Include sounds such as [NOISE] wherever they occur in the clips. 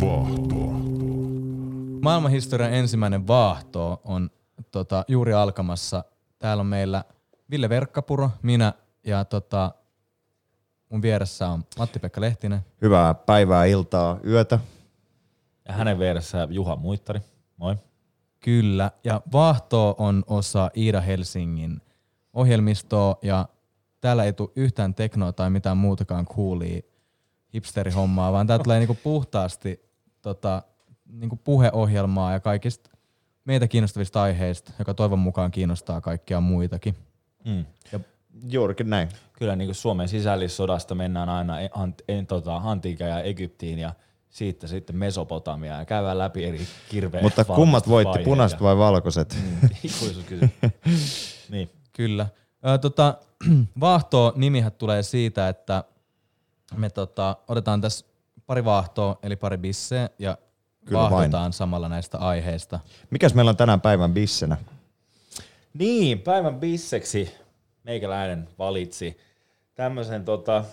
Vaahtoa. Maailmanhistorian ensimmäinen vaahto on tota, juuri alkamassa. Täällä on meillä Ville Verkkapuro, minä ja tota, mun vieressä on Matti-Pekka Lehtinen. Hyvää päivää, iltaa, yötä. Ja hänen vieressä Juha Muittari. Moi. Kyllä. Ja Vaahto on osa Iida Helsingin ohjelmistoa ja täällä ei tule yhtään teknoa tai mitään muutakaan coolia hipsterihommaa, vaan tää tulee niinku puhtaasti tota, niinku puheohjelmaa ja kaikista meitä kiinnostavista aiheista, joka toivon mukaan kiinnostaa kaikkia muitakin. Mm. Juurikin näin. Kyllä niin kuin Suomen sisällissodasta mennään aina en, en, tota, Antiikan ja Egyptiin ja siitä sitten Mesopotamiaan ja käydään läpi eri kirveen Mutta kummat voitti, punaiset vai valkoiset? Mm, [LAUGHS] [LAUGHS] niin. Kyllä. Ö, tota, [CLEARS THROAT] vaahto nimihän tulee siitä, että me tota, otetaan tässä pari vaahtoa, eli pari bisseä, ja Kyllä vaahdotaan vain. samalla näistä aiheista. Mikäs meillä on tänään päivän bissenä? niin, päivän bisseksi meikäläinen valitsi tämmöisen tota,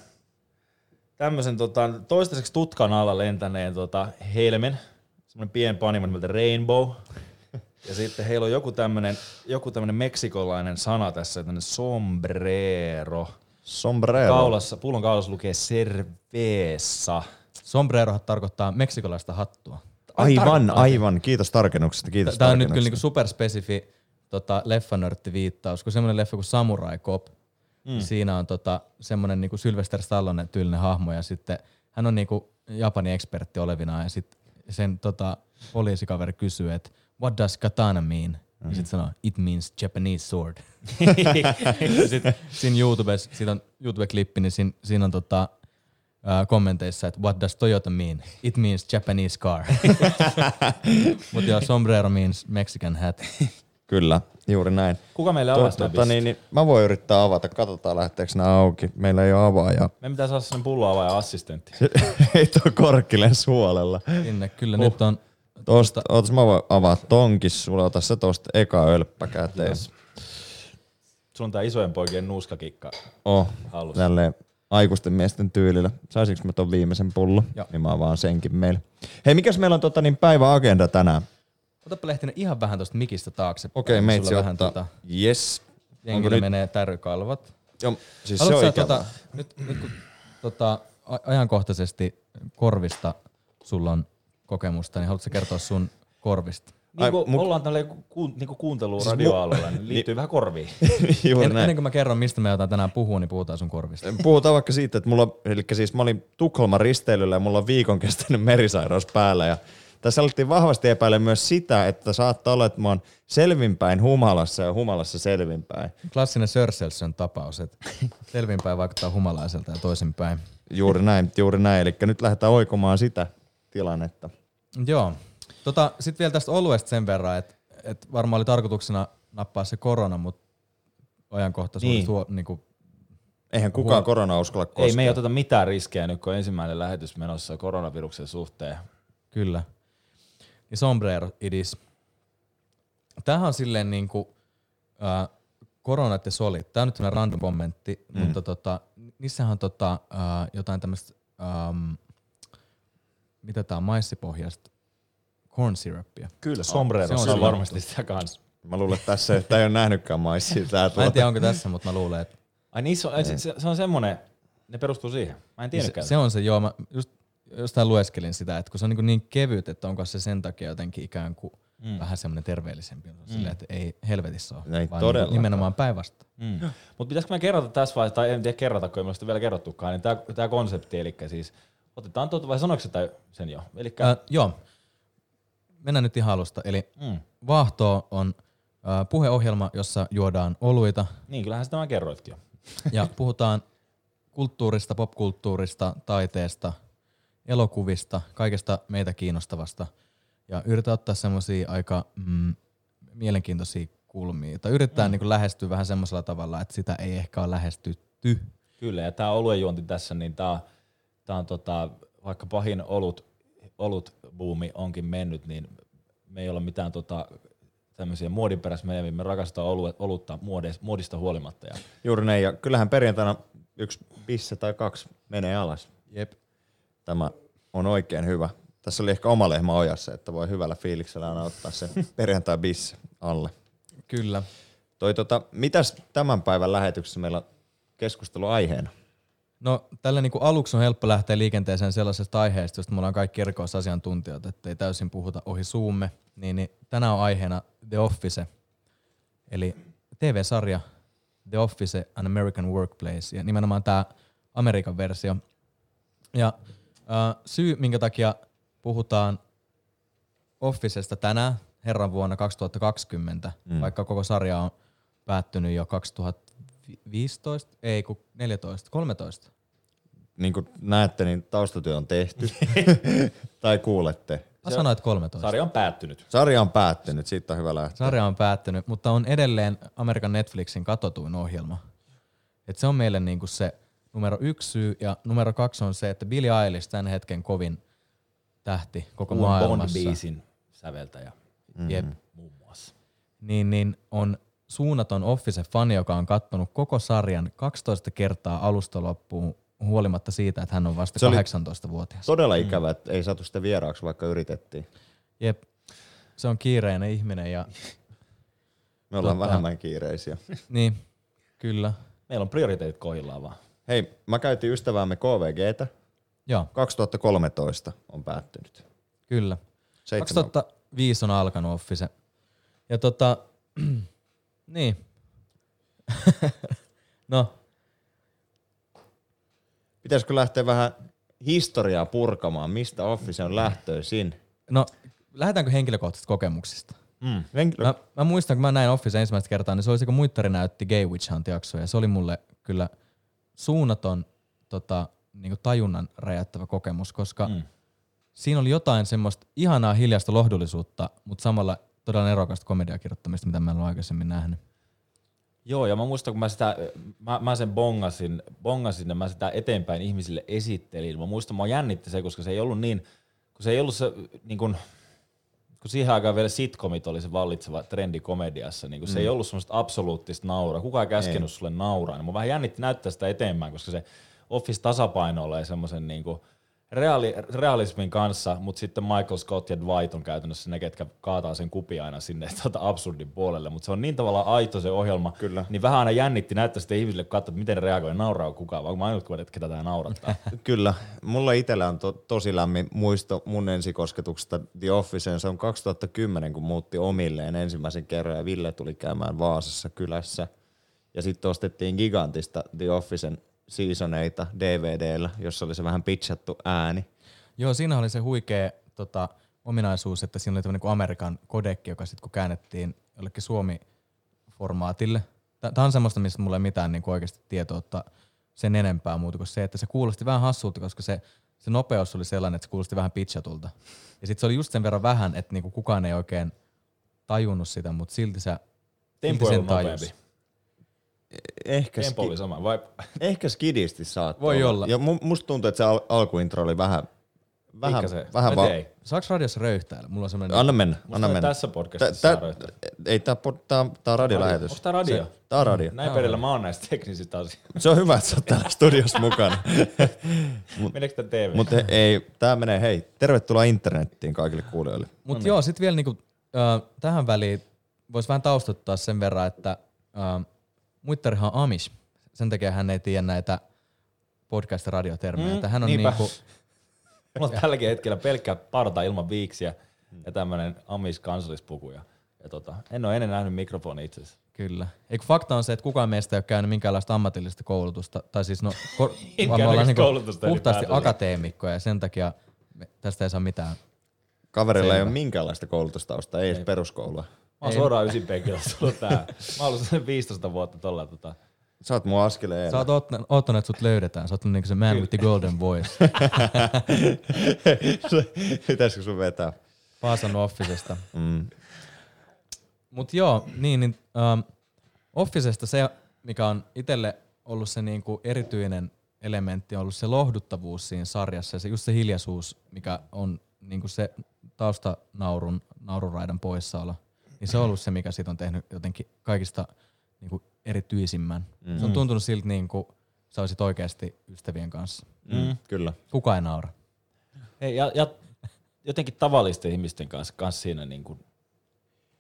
tämmöisen tota, toistaiseksi tutkan alla lentäneen tota, helmen, semmoinen pien panimo nimeltä Rainbow. Ja sitten heillä on joku tämmönen, joku tämmönen meksikolainen sana tässä, tämmönen sombrero. Sombrero. Kaulassa, pullon kaulassa lukee cerveza. Sombrero tarkoittaa meksikolaista hattua. Aivan, aivan. Kiitos tarkennuksesta. Kiitos Tämä on nyt kyllä niinku superspesifi tota, leffanörtti viittaus, kun semmoinen leffa kuin Samurai Cop, mm. siinä on tota, semmoinen niinku Sylvester Stallone tyylinen hahmo ja sitten hän on niinku Japanin ekspertti olevina ja sitten sen tota, poliisikaveri kysyy, että what does katana mean? Mm. Ja sitten sanoo, it means Japanese sword. [LAUGHS] sitten siinä YouTubessa, siitä on YouTube-klippi, niin siinä, siinä on tota, kommenteissa, että what does Toyota mean? It means Japanese car. [LAUGHS] Mutta joo, sombrero means Mexican hat. Kyllä, juuri näin. Kuka meille To, avasi nämä tota, niin, niin, mä voin yrittää avata. Katsotaan lähteekö nämä auki. Meillä ei ole avaajaa. Me pitää saada sellainen pulloava ja assistentti. [LAUGHS] ei tuo korkkilen suolella. Sinne kyllä uh. nyt on Tosta, ootas mä voin avaa tonkis. Sulla ota se tosta eka ölppä käteen. Sulla on tää isojen poikien nuuskakikka. Oh, Hallussa. tälleen aikuisten miesten tyylillä. Saisinko mä ton viimeisen pullon? Joo. Niin mä avaan senkin meille. Hei, mikäs meillä on tota, niin päiväagenda tänään? Otapa Lehtinen ihan vähän tosta mikistä taakse. Okei, okay, meitsi Sulla vähän ottaa. tota, Yes. Jengillä nyt? menee tärrykalvot. Joo, siis se Haluatko on sä, ikävää. tota, nyt, nyt kun tota, ajankohtaisesti korvista sulla on kokemusta, niin haluatko kertoa sun korvista? Niin Ai, kuin mu- ollaan tälleen ku, niinku kuuntelua Siis radioalueella, [LAUGHS] niin liittyy vähän korviin. [LAUGHS] Juuri En, näin. ennen kuin mä kerron, mistä me jotain tänään puhua, niin puhutaan sun korvista. Puhutaan vaikka siitä, että mulla, eli siis mä olin Tukholman risteilyllä ja mulla on viikon kestänyt merisairaus päällä ja tässä alettiin vahvasti epäillä myös sitä, että saattaa olla, että mä oon selvinpäin humalassa ja humalassa selvinpäin. Klassinen Sörselsen tapaus, että selvinpäin vaikuttaa humalaiselta ja toisinpäin. Juuri näin, juuri näin. Eli nyt lähdetään oikomaan sitä tilannetta. Joo. Tota, Sitten vielä tästä oluesta sen verran, että et varmaan oli tarkoituksena nappaa se korona, mutta ajankohtaisuus Niin. tuo, niinku, Eihän kukaan korona uskalla koskea. Ei me ei oteta mitään riskejä nyt, kun on ensimmäinen lähetys menossa koronaviruksen suhteen. Kyllä. Ja sombrero idis. Tämähän on silleen niinku, äh, koronat ja solit. Tämä on nyt random kommentti, mm. mutta tota, niissähän on tota, äh, jotain tämmöistä, ähm, mitä tää on, maissipohjasta corn syrupia. Kyllä, sombrero, se on se varmasti sitä kanssa. Mä luulen, että tässä ei, tää ei ole nähnytkään maissia. Tää Mä en tuota. tiedä, onko tässä, mutta mä luulen, että Ai niin, se on, se, se, se on semmonen, ne perustuu siihen. Mä en se, tiennytkään. se on se, joo, mä just jostain lueskelin sitä, että kun se on niin, niin kevyt, että onko se sen takia jotenkin ikään kuin mm. vähän semmoinen terveellisempi. Mm. Silleen, että ei helvetissä ole, Ei vaan todellakaan. nimenomaan päinvastoin. Mm. Mutta pitäisikö me kerrota tässä vaiheessa, tai en tiedä kerrota, kun ei vielä kerrottukaan, niin tämä konsepti, eli siis otetaan tuota, vai sanoiko sitä sen jo? Elikkä, Äh, joo, mennään nyt ihan alusta. Eli mm. Vaahto on äh, puheohjelma, jossa juodaan oluita Niin, kyllähän sitä mä kerroitkin jo. [LAUGHS] ja puhutaan kulttuurista, popkulttuurista, taiteesta, elokuvista, kaikesta meitä kiinnostavasta. Ja yritetään ottaa semmoisia aika mm, mielenkiintoisia kulmia. Tai yritetään mm. niin lähestyä vähän semmoisella tavalla, että sitä ei ehkä ole lähestytty. Kyllä, ja tämä oluen juonti tässä, niin tämä tää on tota, vaikka pahin olut, olut buumi onkin mennyt, niin me ei ole mitään tota, tämmöisiä muodinperäismeemiä, me rakastaa olue, olutta muodis, muodista huolimatta. Ja, Juuri näin. Ja kyllähän perjantaina yksi pisse tai kaksi menee alas. Jep. Tämä on oikein hyvä. Tässä oli ehkä oma lehmä ojassa, että voi hyvällä fiiliksellä aina ottaa sen [LAUGHS] perjantai bis alle. Kyllä. Toi tota, mitäs tämän päivän lähetyksessä meillä on keskustelu aiheena? No tällä niin kuin aluksi on helppo lähteä liikenteeseen sellaisesta aiheesta, josta me ollaan kaikki erikoisasiantuntijat, ettei täysin puhuta ohi suumme. Niin, niin tänään on aiheena The Office, eli TV-sarja The Office An American Workplace, ja nimenomaan tämä Amerikan versio. Ja äh, syy, minkä takia puhutaan Officesta tänään, herran vuonna 2020, mm. vaikka koko sarja on päättynyt jo 2015, ei kun 14, 13. Niin kuin näette, niin taustatyö on tehty. [LAUGHS] tai kuulette. Mä sanoin, että 13. Sarja on päättynyt. Sarja on päättynyt, siitä on hyvä lähteä. Sarja on päättynyt, mutta on edelleen Amerikan Netflixin katotuin ohjelma. Et se on meille niinku se numero yksi syy, ja numero kaksi on se, että Billie Eilish, tämän hetken kovin tähti koko Uuden maailmassa, Bond-biisin säveltäjä jep, muun muassa. niin, niin on suunnaton Office-fani, joka on kattonut koko sarjan 12 kertaa alusta loppuun, huolimatta siitä, että hän on vasta Se oli 18-vuotias. Todella ikävä, että ei saatu sitä vieraaksi, vaikka yritettiin. Jep, se on kiireinen ihminen ja [LAUGHS] Me ollaan Totta. vähemmän kiireisiä. [LAUGHS] niin, kyllä, Meillä on prioriteetit kohdillaan vaan. Hei, mä käytin ystäväämme KVGtä. joo, 2013 on päättynyt. kyllä. Seitsemän. 2005 on alkanut Office. Ja tota, [CLEARS THROAT] niin. [LAUGHS] no, Pitäisikö lähteä vähän historiaa purkamaan, mistä Office on lähtöisin? no, lähdetäänkö henkilökohtaisista kokemuksista? Mm. Henkilö... Mä, mä muistan, kun mä näin Office ensimmäistä kertaa, niin se oli se, kun Muittari näytti Gay Witch Hunt jaksoa, ja se oli mulle kyllä suunnaton tota, niin tajunnan räjäyttävä kokemus, koska mm. siinä oli jotain semmoista ihanaa hiljaista lohdullisuutta, mutta samalla todella nerokasta komediakirjoittamista, mitä mä en ole aikaisemmin nähnyt. Joo, ja mä muistan, kun mä, sitä, mä, mä sen bongasin, bongasin ja mä sitä eteenpäin ihmisille esittelin. Mä muistan, mä jännitti se, koska se ei ollut niin, kun se ei ollut se, niin kun, kun siihen aikaan vielä sitcomit oli se vallitseva trendi komediassa, niin kun se ei ollut semmoista absoluuttista nauraa. Kukaan ei käskenyt ei. sulle nauraa. Niin mä vähän jännitti näyttää sitä eteenpäin, koska se Office tasapainoilee semmoisen niin kuin reaali, realismin kanssa, mutta sitten Michael Scott ja Dwight on käytännössä ne, ketkä kaataa sen kupi aina sinne [LAUGHS] tuota absurdin puolelle, mutta se on niin tavallaan aito se ohjelma, Kyllä. niin vähän aina jännitti näyttää sitten ihmisille, kun katsoo, miten ne reagoi, nauraa kukaan, vaan mä ainut, että ketä tämä naurattaa. [LAUGHS] Kyllä. Mulla itsellä on to, tosi lämmin muisto mun ensikosketuksesta The Officeen. Se on 2010, kun muutti omilleen ensimmäisen kerran ja Ville tuli käymään Vaasassa kylässä. Ja sitten ostettiin gigantista The Officen seasoneita DVDllä, jossa oli se vähän pitchattu ääni. Joo, siinä oli se huikea tota, ominaisuus, että siinä oli tämmöinen kuin Amerikan kodekki, joka sitten kun käännettiin jollekin Suomi-formaatille. Tämä on semmoista, mistä mulla ei mitään niin oikeasti tietoa ottaa sen enempää muuta kuin se, että se kuulosti vähän hassulta, koska se, se nopeus oli sellainen, että se kuulosti vähän pitchatulta. Ja sitten se oli just sen verran vähän, että niinku kukaan ei oikein tajunnut sitä, mutta silti se Tempo silti sen tajus. nopeampi. Ehkä, Tempo oli ski, sama. Vai, ehkä skidisti saattaa Voi olla. Ja mu, musta tuntuu, että se al- alkuintro oli vähän, vähän, Pikkasen. vähän Mä va- tein. Saaks radiossa röyhtäillä? Mulla on semmoinen... Anna mennä, Musta anna mennä. tässä podcastissa Tä- tä-. Ei, tää, tää, on- tää on radiolähetys. Onko tää radio? Tää on radio. Näin perillä mä oon näistä teknisistä asioista. Se on hyvä, että sä oot täällä studiossa mukana. [LAUGHS] Meneekö tää TV? Mutta ei, tää menee, hei, tervetuloa internettiin kaikille kuulijoille. Mutta joo, sitten vielä niinku, äh, tähän väliin voisi vähän taustuttaa sen verran, että äh, Muittarihan on Amish. Sen takia hän ei tiedä näitä podcast- ja radiotermejä. Mm, hän on niinpä. niinku, [LAUGHS] Mulla on tälläkin hetkellä pelkkä parta ilman viiksiä ja tämmönen amis kansallispuku. Ja, ja tota, en ole ennen nähnyt mikrofoni itse asiassa. kyllä. Eikö fakta on se, että kukaan meistä ei ole käynyt minkäänlaista ammatillista koulutusta, tai siis no, ko- [LAUGHS] vaan me ollaan niinku koulutusta puhtaasti akateemikkoja ja sen takia me, tästä ei saa mitään. Kaverilla ei ole minkäänlaista koulutustausta, ei edes peruskoulua. Mä oon suoraan ysin penkillä tullut tää. Mä oon ollut sellainen 15 vuotta tolla tota. Sä oot mun askeleen Sä oot oottanut, oottanut, että sut löydetään. Sä oot niinku se man with the golden voice. [LAUGHS] Pitäisikö sun vetää? Paasan Officesta. Mm. Mut joo, niin, niin ähm, Officesta se, mikä on itselle ollut se niinku erityinen elementti, on ollut se lohduttavuus siinä sarjassa ja se, just se hiljaisuus, mikä on niinku se taustanaurun, naururaidan poissaolo. Niin se on ollut se, mikä siitä on tehnyt jotenkin kaikista niinku erityisimmän. Mm. Se on tuntunut siltä, niin kuin sä olisit oikeasti ystävien kanssa. Mm. Kyllä. Kuka ei naura. Hei, ja, ja jotenkin tavallisten ihmisten kanssa, kanssa siinä, niin kuin,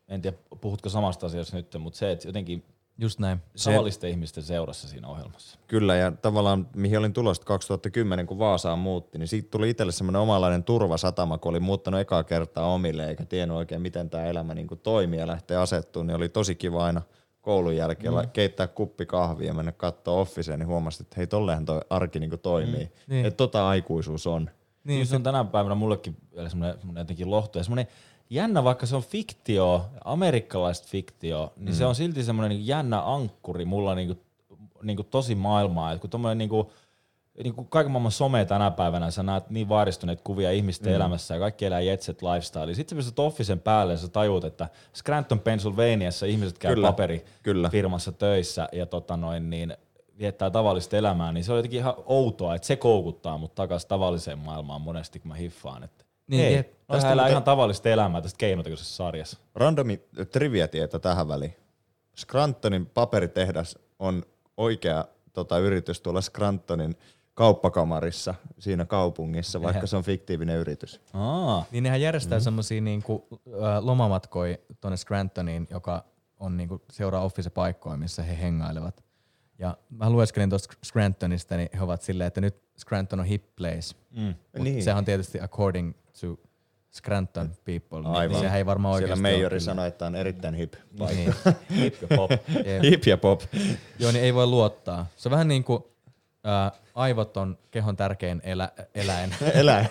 en tiedä puhutko samasta asiasta nyt, mutta se, että jotenkin Just näin. tavallisten ihmisten seurassa siinä ohjelmassa. Kyllä, ja tavallaan mihin olin tulossa 2010, kun Vaasaan muutti, niin siitä tuli itselle semmoinen omanlainen turvasatama, kun oli muuttanut ekaa kertaa omille, eikä tiennyt oikein, miten tämä elämä niin toimii ja lähtee asettumaan, niin oli tosi kiva aina koulun jälkeen mm. keittää kuppi kahvia ja mennä katsoa Officeen, niin huomasin, että hei, tollehan toi arki niin toimii. Mm. Niin. Että tota aikuisuus on. Niin, se on tänä päivänä mullekin vielä semmoinen, semmoinen jotenkin lohtu ja semmoinen jännä, vaikka se on fiktio, amerikkalaista fiktio, niin mm. se on silti semmoinen niin jännä ankkuri mulla niin kuin, niin kuin tosi maailmaa. että kun tommoinen niin kuin, niin kuin kaiken maailman some tänä päivänä, sä näet niin vaaristuneita kuvia ihmisten mm. elämässä ja kaikki elää jetset lifestyle. Sitten sä pistät Officen päälle ja sä tajuut, että Scranton, Pennsylvaniassa ihmiset käy Kyllä, paperifirmassa töissä ja tota noin, niin viettää tavallista elämää, niin se on jotenkin ihan outoa, että se koukuttaa mut takaisin tavalliseen maailmaan monesti, kun mä hiffaan, että Niin, hei, jep. no Tästä elää ihan tavallista elämää tästä keinotekoisessa sarjassa. Randomi trivia-tieto tähän väliin. Scrantonin paperitehdas on oikea tota, yritys tuolla Scrantonin kauppakamarissa siinä kaupungissa, vaikka se on fiktiivinen yritys. Aa, Niin nehän järjestää mm. semmosia niinku, lomamatkoja tonne Scrantoniin, joka on niinku, seuraa Office-paikkoja, missä he hengailevat. Ja mä lueskelin tuosta Scrantonista, niin he ovat silleen, että nyt Scranton on hip place. mm. Mut Niin. sehän on tietysti according to Scranton people. Niin Aivan. sehän ei varmaan Siellä oikeasti Meijori ole sanoi, että on erittäin hip. Niin. [LAUGHS] hip ja pop. [LAUGHS] Jep. Hip ja pop. Joo, niin ei voi luottaa. Se on vähän niin kuin ää, aivot on kehon tärkein elä, eläin. [LAUGHS] Elä.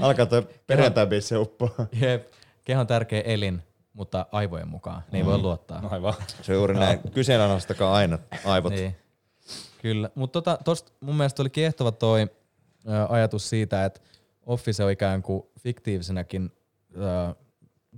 Alkaa toi perjantai-biisi uppoa. Jep. Kehon tärkein elin, mutta aivojen mukaan. Ne ei voi luottaa. No aivan. Se on juuri näin. Kyseenalaistakaa aina aivot. Niin. Kyllä, mutta tota, tosta mun mielestä oli kiehtova toi ö, ajatus siitä, että Office on ikään kuin fiktiivisenäkin ö,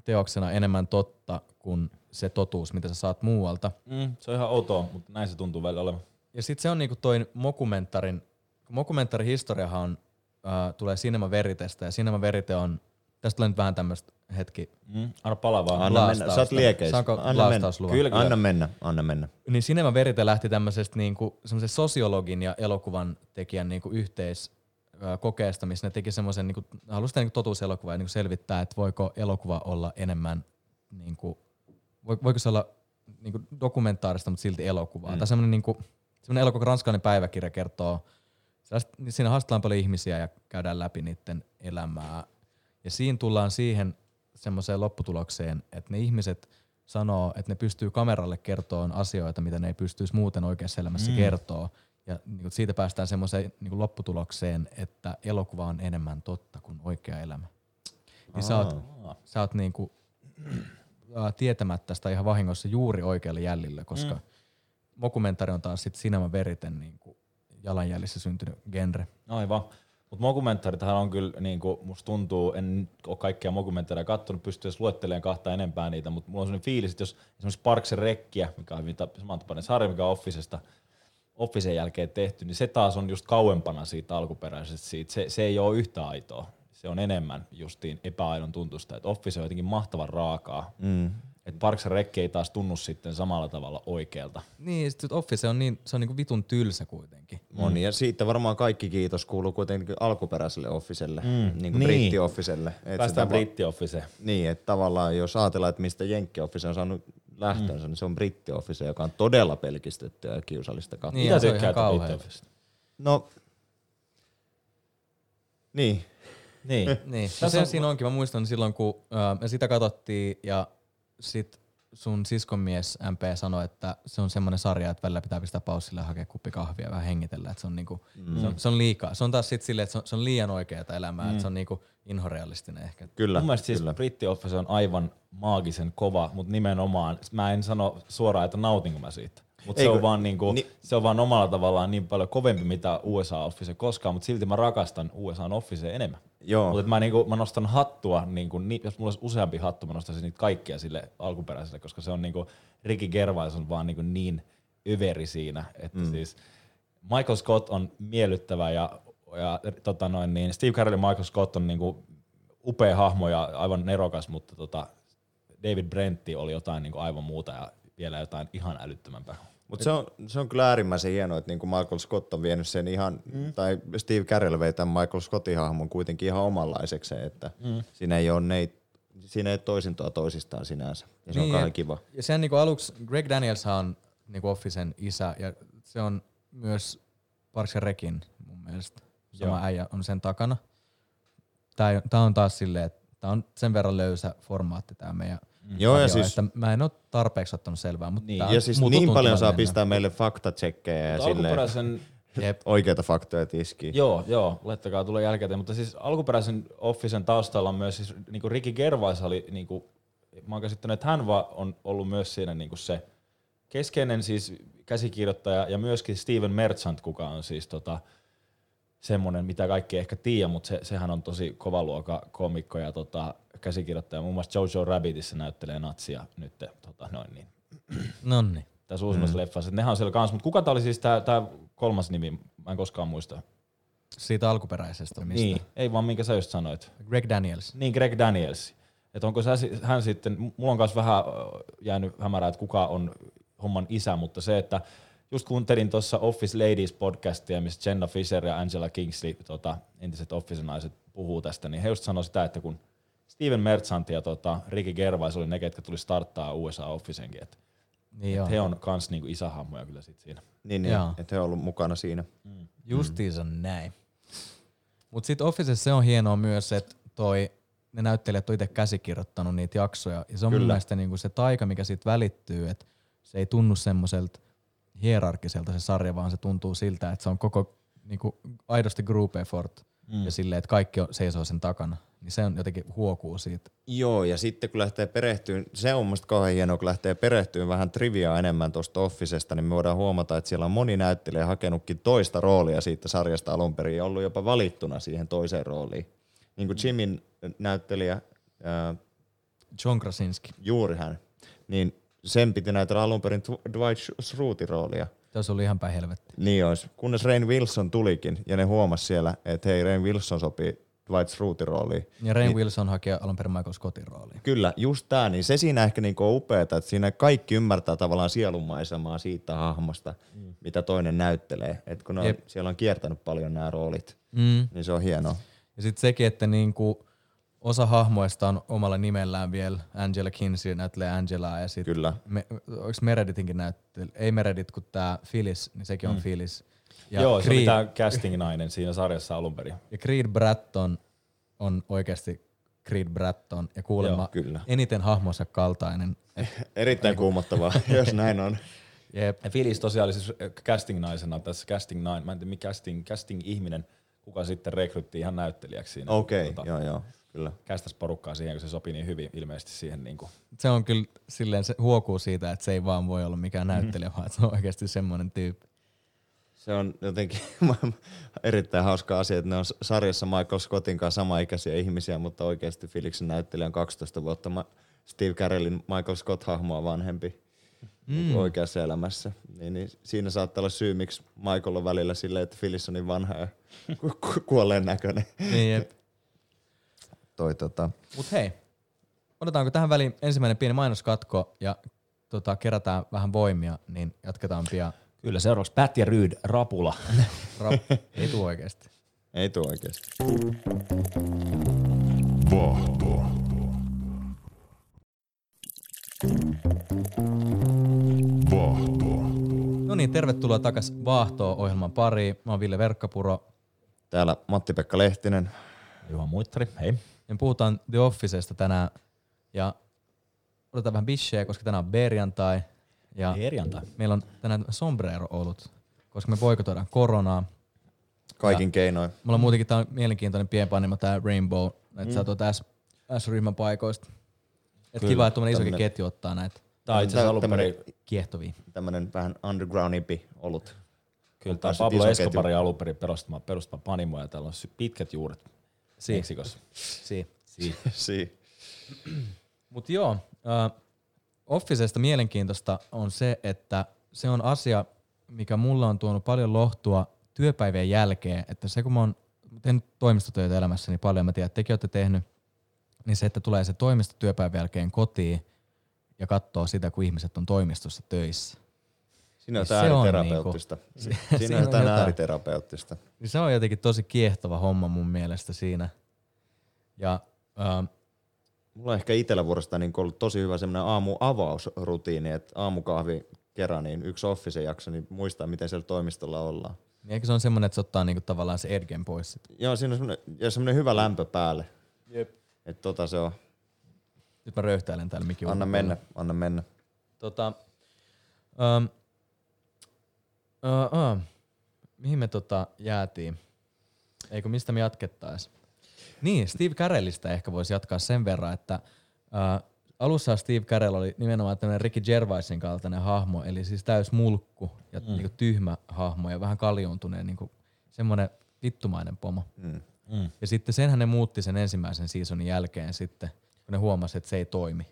teoksena enemmän totta kuin se totuus, mitä sä saat muualta. Mm, se on ihan outoa, mutta näin se tuntuu välillä olevan. Ja sitten se on niinku toi mokumentarin, mokumentaarihistoriahan on, ö, tulee Cinema Veritestä ja Cinema Verite on, tästä tulee nyt vähän tämmöistä hetki, Mm, anna palaa vaan. Anna mennä. Sä oot liekeissä. Saanko Anna mennä. Kyllä, kyllä. Anna mennä, anna mennä. Niin Cinema Verite lähti tämmöisestä niinku, sosiologin ja elokuvan tekijän niinku yhteis kokeesta, missä ne teki semmoisen, niinku, halusi tehdä niinku totuuselokuvaa ja niinku selvittää, että voiko elokuva olla enemmän, niinku, vo- voiko se olla niinku dokumentaarista, mutta silti elokuvaa. Mm. Tai semmoinen, niinku, semmoinen elokuva, ranskalainen päiväkirja kertoo, niin siinä haastellaan paljon ihmisiä ja käydään läpi niiden elämää. Ja siinä tullaan siihen semmoiseen lopputulokseen, että ne ihmiset sanoo, että ne pystyy kameralle kertoon asioita, mitä ne ei pystyisi muuten oikeassa elämässä mm. kertoa. Ja niin kuin siitä päästään semmoiseen niin lopputulokseen, että elokuva on enemmän totta kuin oikea elämä. Niin sä oot, sä oot niin kuin, ää, tietämättä sitä ihan vahingossa juuri oikealle jäljelle, koska mm. mokumentari on taas sitten Cinema Veriten niin kuin jalanjäljissä syntynyt genre. Aivan. Mutta mokumentaaritahan on kyllä, niin kuin, musta tuntuu, en ole kaikkia mokumentaareja kattonut, pysty edes luettelemaan kahta enempää niitä, mutta mulla on sellainen fiilis, että jos esimerkiksi Parksen rekkiä, mikä on hyvin ta- samantapainen sarja, mikä on Officesta, Officen jälkeen tehty, niin se taas on just kauempana siitä alkuperäisestä siitä. Se, se ei ole yhtä aitoa. Se on enemmän justiin epäaidon tuntusta. Että Office on jotenkin mahtavan raakaa. Mm. Että Parksen rekki ei taas tunnu sitten samalla tavalla oikealta. Niin, sit Office on niin, se on niin vitun tylsä kuitenkin. On, ja siitä varmaan kaikki kiitos kuuluu kuitenkin alkuperäiselle Officelle, mm. niin kuin Niin. britti-Officelle. Et Päästään sitä va- britti-Officeen. Niin, että tavallaan jos ajatellaan, että mistä Jenkki Office on saanut lähtönsä, mm. niin se on britti Office, joka on todella pelkistetty ja kiusallista katsoa. Niin, Mitä se on tykkäät britti-Officesta? No, niin. Niin. [LAUGHS] Niin, Tässä se on- siinä onkin. Mä muistan silloin, kun ää, me sitä katsottiin ja sit sun siskonmies MP sanoi, että se on semmoinen sarja, että välillä pitää pistää paussille ja hakea kuppi kahvia ja vähän hengitellä. Että se, on niinku, mm. se, on, se on liikaa. Se on taas sit silleen, että se on, se on liian oikeaa elämää, mm. että se on niinku inhorealistinen ehkä. Kyllä, Mun mielestä siis kyllä. Britti Office on aivan maagisen kova, mutta nimenomaan, mä en sano suoraan, että nautinko mä siitä. Mutta se, on vaan niinku, ni- se on vaan omalla tavallaan niin paljon kovempi mitä USA Office koskaan, mutta silti mä rakastan USA Office enemmän. Joo. Mutta mä, niinku, mä nostan hattua, niinku, ni, jos mulla olisi useampi hattu, mä nostaisin niitä kaikkia sille alkuperäiselle, koska se on niinku, Ricky Gervais on vaan niinku niin överi siinä, että mm. siis Michael Scott on miellyttävä ja, ja tota noin, niin Steve Carell ja Michael Scott on niinku upea hahmo ja aivan nerokas, mutta tota, David Brentti oli jotain niinku aivan muuta ja vielä jotain ihan älyttömämpää. Mutta se on, se on kyllä äärimmäisen hienoa, että niinku Michael Scott on vienyt sen ihan, mm. tai Steve Carell vei tämän Michael Scottin hahmon kuitenkin ihan omanlaisekseen, että mm. siinä ei ole neit, siinä ei toisintoa toisistaan sinänsä. Ja se niin, on kauhean kiva. Ja sen niinku aluksi, Greg Daniels on niinku Officen isä, ja se on myös Parks Rekin mun mielestä. Sama Joo. äijä on sen takana. Tää, tää on taas silleen, että tää on sen verran löysä formaatti tää meidän Joo, ja siis- että mä en ole tarpeeksi ottanut selvää, mutta Niin, Ja siis niin paljon saa mennä. pistää meille faktatsekkejä ja silleen Jep. oikeita faktoja tiskiin. Joo, joo, laittakaa tulee jälkeen. Mutta siis alkuperäisen Officen taustalla on myös siis niinku Ricky Gervais oli, niinku, mä oon käsittänyt, että hän va, on ollut myös siinä niinku se keskeinen siis käsikirjoittaja ja myöskin Steven Merchant, kuka on siis tota, semmoinen, mitä kaikki ehkä tiedä, mutta se, sehän on tosi kova luokka komikko ja tota, käsikirjoittaja. Muun muassa Jojo Rabbitissa näyttelee natsia nyt. Tota, noin niin. Nonni. Tässä uusimmassa mm. leffassa. Nehän on siellä kanssa, mutta kuka tää oli siis tää, tää kolmas nimi? Mä en koskaan muista. Siitä alkuperäisestä mistä. Niin, ei vaan minkä sä just sanoit. Greg Daniels. Niin, Greg Daniels. Että onko sä, si- hän sitten, mulla on myös vähän jäänyt hämärää, että kuka on homman isä, mutta se, että just kuuntelin tuossa Office Ladies podcastia, missä Jenna Fisher ja Angela Kingsley, tota, entiset Office-naiset, puhuu tästä, niin he just sanoi sitä, että kun Steven Merchant ja tota, Ricky Gervais oli ne, ketkä tuli starttaa USA Officenkin, että Niin joo. he on kans niinku isähahmoja kyllä sit siinä. Niin, niin että he on ollut mukana siinä. Justiinsa näin. Mut sit Officessa se on hienoa myös, että toi, ne näyttelijät on itse käsikirjoittanut niitä jaksoja. Ja se on Kyllä. mun Kyllä. mielestä niinku se taika, mikä siitä välittyy, että se ei tunnu semmoiselta hierarkiselta se sarja, vaan se tuntuu siltä, että se on koko niinku, aidosti group effort. Mm. Ja silleen, että kaikki on, seisoo sen takana. Niin se on jotenkin huokuu siitä. Joo, ja sitten kun lähtee perehtyyn, se on musta kauhean hienoa, kun lähtee perehtyyn vähän triviaa enemmän tuosta Officesta, niin me voidaan huomata, että siellä on moni näyttelijä hakenutkin toista roolia siitä sarjasta alun perin ja ollut jopa valittuna siihen toiseen rooliin. Niin kuin Jimin näyttelijä, ää, John Krasinski. juuri hän, niin sen piti näytellä alun perin Dw- Dwight Schrutin roolia. Tässä oli ihan päin helvetti. Niin olisi, kunnes Rain Wilson tulikin ja ne huomasi siellä, että hei Rain Wilson sopii Dwight Schrutin rooliin. Ja Rain niin. Wilson haki alun perin Michael Scottin rooliin. Kyllä, just tää, niin se siinä ehkä niinku on upeeta, että siinä kaikki ymmärtää tavallaan sielunmaisemaa siitä hahmosta, mm. mitä toinen näyttelee. Et kun on, Jep. siellä on kiertänyt paljon nämä roolit, Mm. niin se on hienoa. Ja sitten sekin, että niinku osa hahmoista on omalla nimellään vielä. Angela Kinsey näyttelee Angelaa ja sitten Kyllä. me, onko Meredithinkin näyttely? Ei Meredith, kun tämä Phyllis, niin sekin on mm. Phyllis. Ja Joo, se oli tää casting-nainen siinä sarjassa alun perin. ja Creed Bratton on oikeasti Creed Bratton ja kuulemma Joo, kyllä. eniten hahmonsa kaltainen. Et, [LAUGHS] Erittäin kuumottavaa, [LAUGHS] jos [LAUGHS] näin on. jep. Ja Phyllis tosiaan oli siis casting-naisena tässä casting nine, mä en tiedä mikä casting, casting-ihminen, kuka sitten rekrytti ihan näyttelijäksi siinä. Okei, okay, joo joo, kyllä. Kästäs porukkaa siihen, kun se sopi niin hyvin ilmeisesti siihen. Niin kuin. Se on kyllä silleen, se huokuu siitä, että se ei vaan voi olla mikään näyttelijä, vaan että se on oikeasti semmoinen tyyppi. Se on jotenkin [LAUGHS] erittäin hauska asia, että ne on sarjassa Michael Scottin kanssa samaikäisiä ihmisiä, mutta oikeasti Felixin näyttelijä on 12 vuotta Ma- Steve Carellin Michael Scott-hahmoa vanhempi mm. oikeassa elämässä. Niin, niin siinä saattaa olla syy, miksi Michael on välillä silleen, että Phyllis on niin vanha ja ku- ku- kuolleen näköinen. Niin, jep. Toi, tota. Mut hei, otetaanko tähän väliin ensimmäinen pieni mainoskatko ja tota, kerätään vähän voimia, niin jatketaan pian. Kyllä, seuraavaksi Pat ja Ryd, Rapula. [LAUGHS] Rap, ei tuu oikeesti. Ei tuu oikeasti. Vahto. Vahto. No niin, tervetuloa takas Vaahtoa ohjelman pariin. Mä oon Ville Verkkapuro. Täällä Matti-Pekka Lehtinen. Juha Muittari, hei. Me puhutaan The Officesta tänään ja otetaan vähän bisheä, koska tänään on perjantai. Ja Perjantai. meillä on tänään sombrero ollut, koska me boikotoidaan koronaa. Kaikin keinoin. Mulla on muutenkin tää on mielenkiintoinen pienpanimo tää Rainbow, että mm. sä tuot S, S-ryhmän paikoista. Et Kyllä, kiva, että tuommoinen isokin tämmönen- ketju ottaa näitä Tää on itse asiassa alun perin, kiehtovia. Tämmönen vähän undergroundipi ollut. kyllä päässyt Pablo. Escobarin alun perin perustama, perustama panimo ja täällä on pitkät juuret Si. Meksikossa. Si. Si. si. [LAUGHS] Mut joo, uh, Officesta mielenkiintoista on se, että se on asia, mikä mulla on tuonut paljon lohtua työpäivien jälkeen, että se kun mä oon tehnyt toimistotöitä elämässäni paljon, mä tiedän, että tekin olette tehnyt, niin se, että tulee se toimisto työpäivän jälkeen kotiin ja katsoo sitä, kun ihmiset on toimistossa töissä. Siinä on Niin jotain se on ääriterapeuttista. niinku- [LAUGHS] Siinä siinä on jotain jotain. ääriterapeuttista. Niin se on jotenkin tosi kiehtova homma mun mielestä siinä. Ja ähm, Mulla on ehkä itsellä vuorosta niin ollut tosi hyvä semmoinen aamu avausrutiini, että aamukahvi kerran, niin yksi office jakso, niin muistaa, miten siellä toimistolla ollaan. niin eikö se on semmoinen, että se ottaa niinku tavallaan se edgen pois sit. Joo, siinä on semmoinen, ja semmoinen hyvä lämpö päälle. Jep. Että tota se on. Nyt mä röyhtäilen täällä mikin Anna mennä, anna mennä. Tota, um, uh, uh, mihin me tota jäätiin? Eikö mistä me jatkettais? Niin, Steve Carellista ehkä voisi jatkaa sen verran, että uh, alussa Steve Carell oli nimenomaan tämmöinen Ricky Gervaisin kaltainen hahmo, eli siis täys mulkku ja mm. niinku tyhmä hahmo ja vähän kaljuuntuneen niinku semmoinen vittumainen pomo. Mm. Mm. Ja sitten senhän ne muutti sen ensimmäisen seasonin jälkeen sitten, kun ne huomasi, että se ei toimi.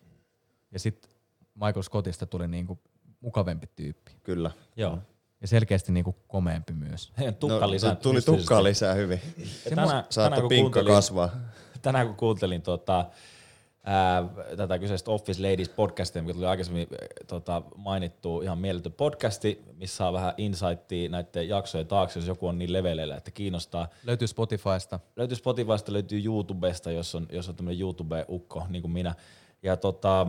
Ja sitten Michael Scottista tuli niinku mukavempi tyyppi. Kyllä. Joo. Ja selkeästi niinku komeampi myös. Heidän tukka lisää. No, tuli tukkaa lisää hyvin. Tänään, tänään, kun pinkka kasvaa. tänään kun kuuntelin tota, ää, tätä kyseistä Office Ladies podcastia, mikä tuli aikaisemmin tota, mainittu ihan mieletön podcasti, missä saa vähän insightia näiden jaksojen taakse, jos joku on niin leveleillä, että kiinnostaa. Löytyy Spotifysta. Löytyy Spotifysta, löytyy YouTubesta, jos on, jos on tämmöinen YouTube-ukko, niin kuin minä. Ja tota,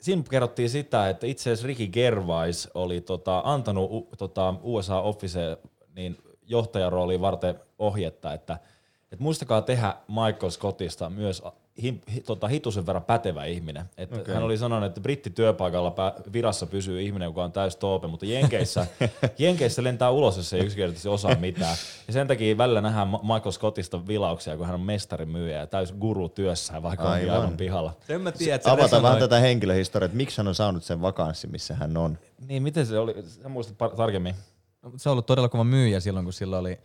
siinä kerrottiin sitä, että itse asiassa Ricky Gervais oli tota, antanut u, tota, USA Office niin johtajarooliin varten ohjetta, että, että muistakaa tehdä Michael Scottista myös hi, hi, tota, hitusen verran pätevä ihminen. Et okay. Hän oli sanonut, että brittityöpaikalla pä, virassa pysyy ihminen, joka on täys toope, mutta Jenkeissä, [LAUGHS] Jenkeissä lentää ulos, jos ei yksinkertaisesti osaa mitään. Ja sen takia välillä nähdään Michael Scottista vilauksia, kun hän on mestarimyyjä ja täys guru työssään, vaikka on Aivan. aivan pihalla. Sen mä tiedän, Avata vähän tätä henkilöhistoriaa, että miksi hän on saanut sen vakanssin, missä hän on. Niin, miten se oli? Sä muistat par- tarkemmin. Se on ollut todella kova myyjä silloin, kun sillä oli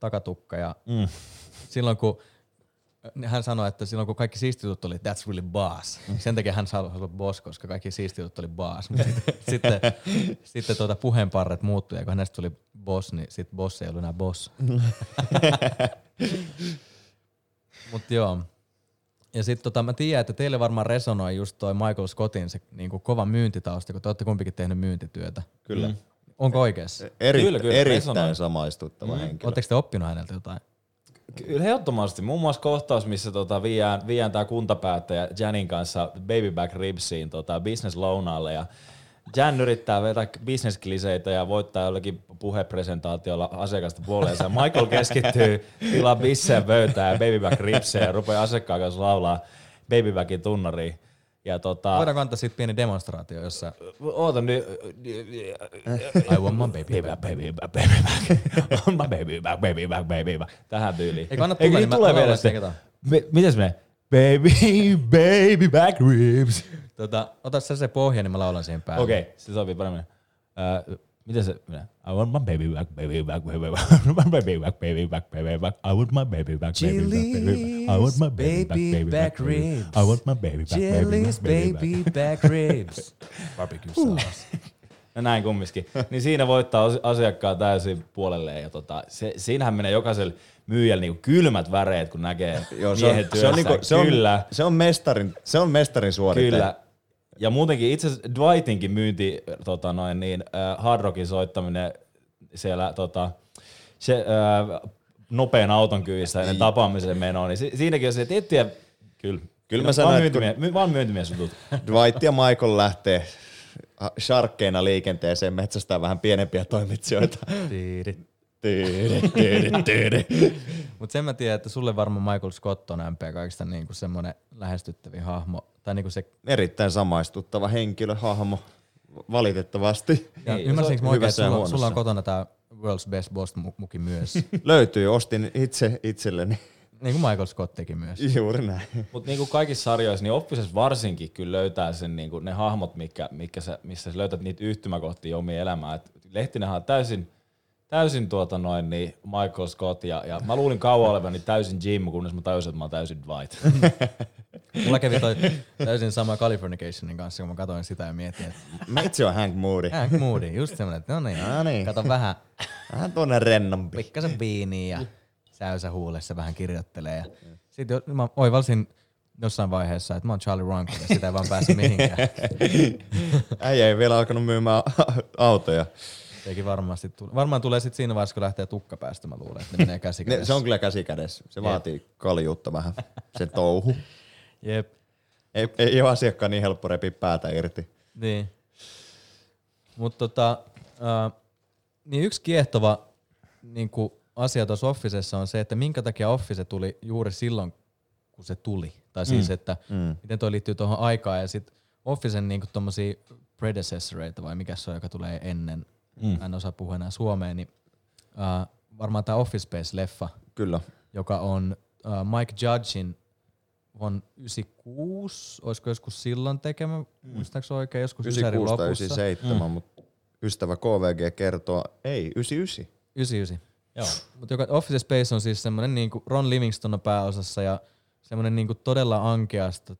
takatukka ja Mm. silloin kun hän sanoi, että silloin kun kaikki siistitut oli that's really boss, sen takia hän halusi olla boss, koska kaikki siistitut oli boss. Sitten, [LAUGHS] sitten, sitten tuota puheenparret muuttui ja kun hänestä tuli boss, niin sitten boss ei ollut enää boss. [LAUGHS] Mutta joo. Ja sitten tota, mä tiedän, että teille varmaan resonoi just toi Michael Scottin se niinku kova myyntitausta, kun te olette kumpikin tehnyt myyntityötä. Kyllä. Mm. Onko oikeassa? Eri, Kyllä, kyllä, erittäin resonoi. samaistuttava mm. henkilö. Oletteko te oppinut häneltä jotain? Kyllä ehdottomasti. Muun muassa kohtaus, missä tota, viiään, viiään tämä kuntapäättäjä Janin kanssa Baby Back Ribsiin tota, business lounaalle ja Jan yrittää vetää bisneskliseitä ja voittaa jollakin puhepresentaatiolla asiakasta puoleensa. Michael keskittyy tilaa bisseen pöytään ja Baby Back Ribsiin ja rupeaa asiakkaan kanssa laulaa Baby Backin tunnariin. Ja tota, Voidaanko antaa siitä pieni demonstraatio, jossa oota nyt, I want my baby back. baby back, baby back, my baby back, baby back, baby back. Tähän tyyliin. Eikö anna Eikö tulla, niin niin tulee vielä se, kato. Me, se menee? Baby, baby back ribs. Tota, ota sä se pohja, niin mä laulan siihen päälle. Okei, okay, se sopii paremmin. Uh, miten se? I want my baby back, baby back, baby back, I want my baby back, baby back, baby back. I want my baby back, baby back, baby back. I want my baby back, baby back, back. I want my baby back, baby back, baby back. back ribs. [LAUGHS] Barbecue sauce. No näin kumminkin. Niin siinä voittaa asi- asiakkaan täysin puolelleen. Ja tota, se, siinähän menee jokaiselle myyjälle niinku kylmät väreet, kun näkee Joo, se on, miehen se on, niinku, se on, Kyllä. se on mestarin, se on mestarin suorite. Kyllä. Ja muutenkin itse asiassa Dwightinkin myynti, tota noin, niin, äh, Hard Rockin soittaminen siellä tota, se, äh, nopean auton kyydissä ennen tapaamisen menoa, niin si- siinäkin on se tiettyjä, kyllä, Kyllä mä sanoin, että myyntimie- my, vaan myyntimies jutut. [LAUGHS] Dwight ja Michael lähtee sharkkeina liikenteeseen metsästää vähän pienempiä toimitsijoita. Tiiri. Tyyri, tyyri, tyyri. Mut sen mä tiedän, että sulle varmaan Michael Scott on MP kaikista niinku semmonen lähestyttävin hahmo. Tai niinku se, Erittäin samaistuttava henkilö, hahmo, valitettavasti. ja Niin, ymmärsinkö mä on oikein, että sulla, sulla on kotona tää World's Best Boss mu- muki myös. [LAUGHS] Löytyy, ostin itse itselleni. niin kuin Michael Scott teki myös. Juuri näin. Mutta niinku kaikissa sarjoissa, niin Officessa varsinkin kyllä löytää sen niinku ne hahmot, mikä, mikä sä, missä sä löytät niitä yhtymäkohtia omiin elämään. Et Lehtinenhän on täysin, täysin tuota noin, niin Michael Scott ja, ja mä luulin kauan olevani täysin Jim, kunnes mä tajusin, että mä oon täysin Dwight. [LAUGHS] Mulla kävi toi täysin sama Californicationin kanssa, kun mä katsoin sitä ja mietin, että Meitsi on Hank Moody. Hank Moody, just semmonen, että no niin, No niin. kato vähän Vähän tuonne rennompi. pikkasen viiniä ja säysä huulessa vähän kirjoittelee. Ja sitten jo, mä oivalsin jossain vaiheessa, että mä oon Charlie Runkel ja sitä ei vaan pääse mihinkään. [LAUGHS] Äijä ei vielä alkanut myymään autoja. Eikin varmasti tule. Varmaan tulee sitten siinä vaiheessa, kun lähtee tukka päästä, mä luulen, että ne menee käsi Ne, se on kyllä käsi kädessä. Se vaatii kaljuutta vähän, se touhu. Jep. Ei, ei ole asiakkaan niin helppo repiä päätä irti. Niin. Mutta tota, äh, niin yksi kiehtova niin asia tuossa Officessa on se, että minkä takia Office tuli juuri silloin, kun se tuli. Tai siis, mm. että mm. miten toi liittyy tuohon aikaan ja sitten Officen niin tommosia predecessoreita vai mikä se on, joka tulee ennen. Mm. Mä en osaa puhua enää suomeen, niin äh, varmaan tämä Office Space-leffa, Kyllä. joka on äh, Mike Judgein on 96, olisiko joskus silloin tekemä, mm. muistaaks oikein, joskus 96 tai lopussa. 97, mm. mutta ystävä KVG kertoo, ei, 99. 99. Joo. Mutta joka Office Space on siis semmoinen niinku Ron Livingston on pääosassa ja semmoinen niinku todella ankeasta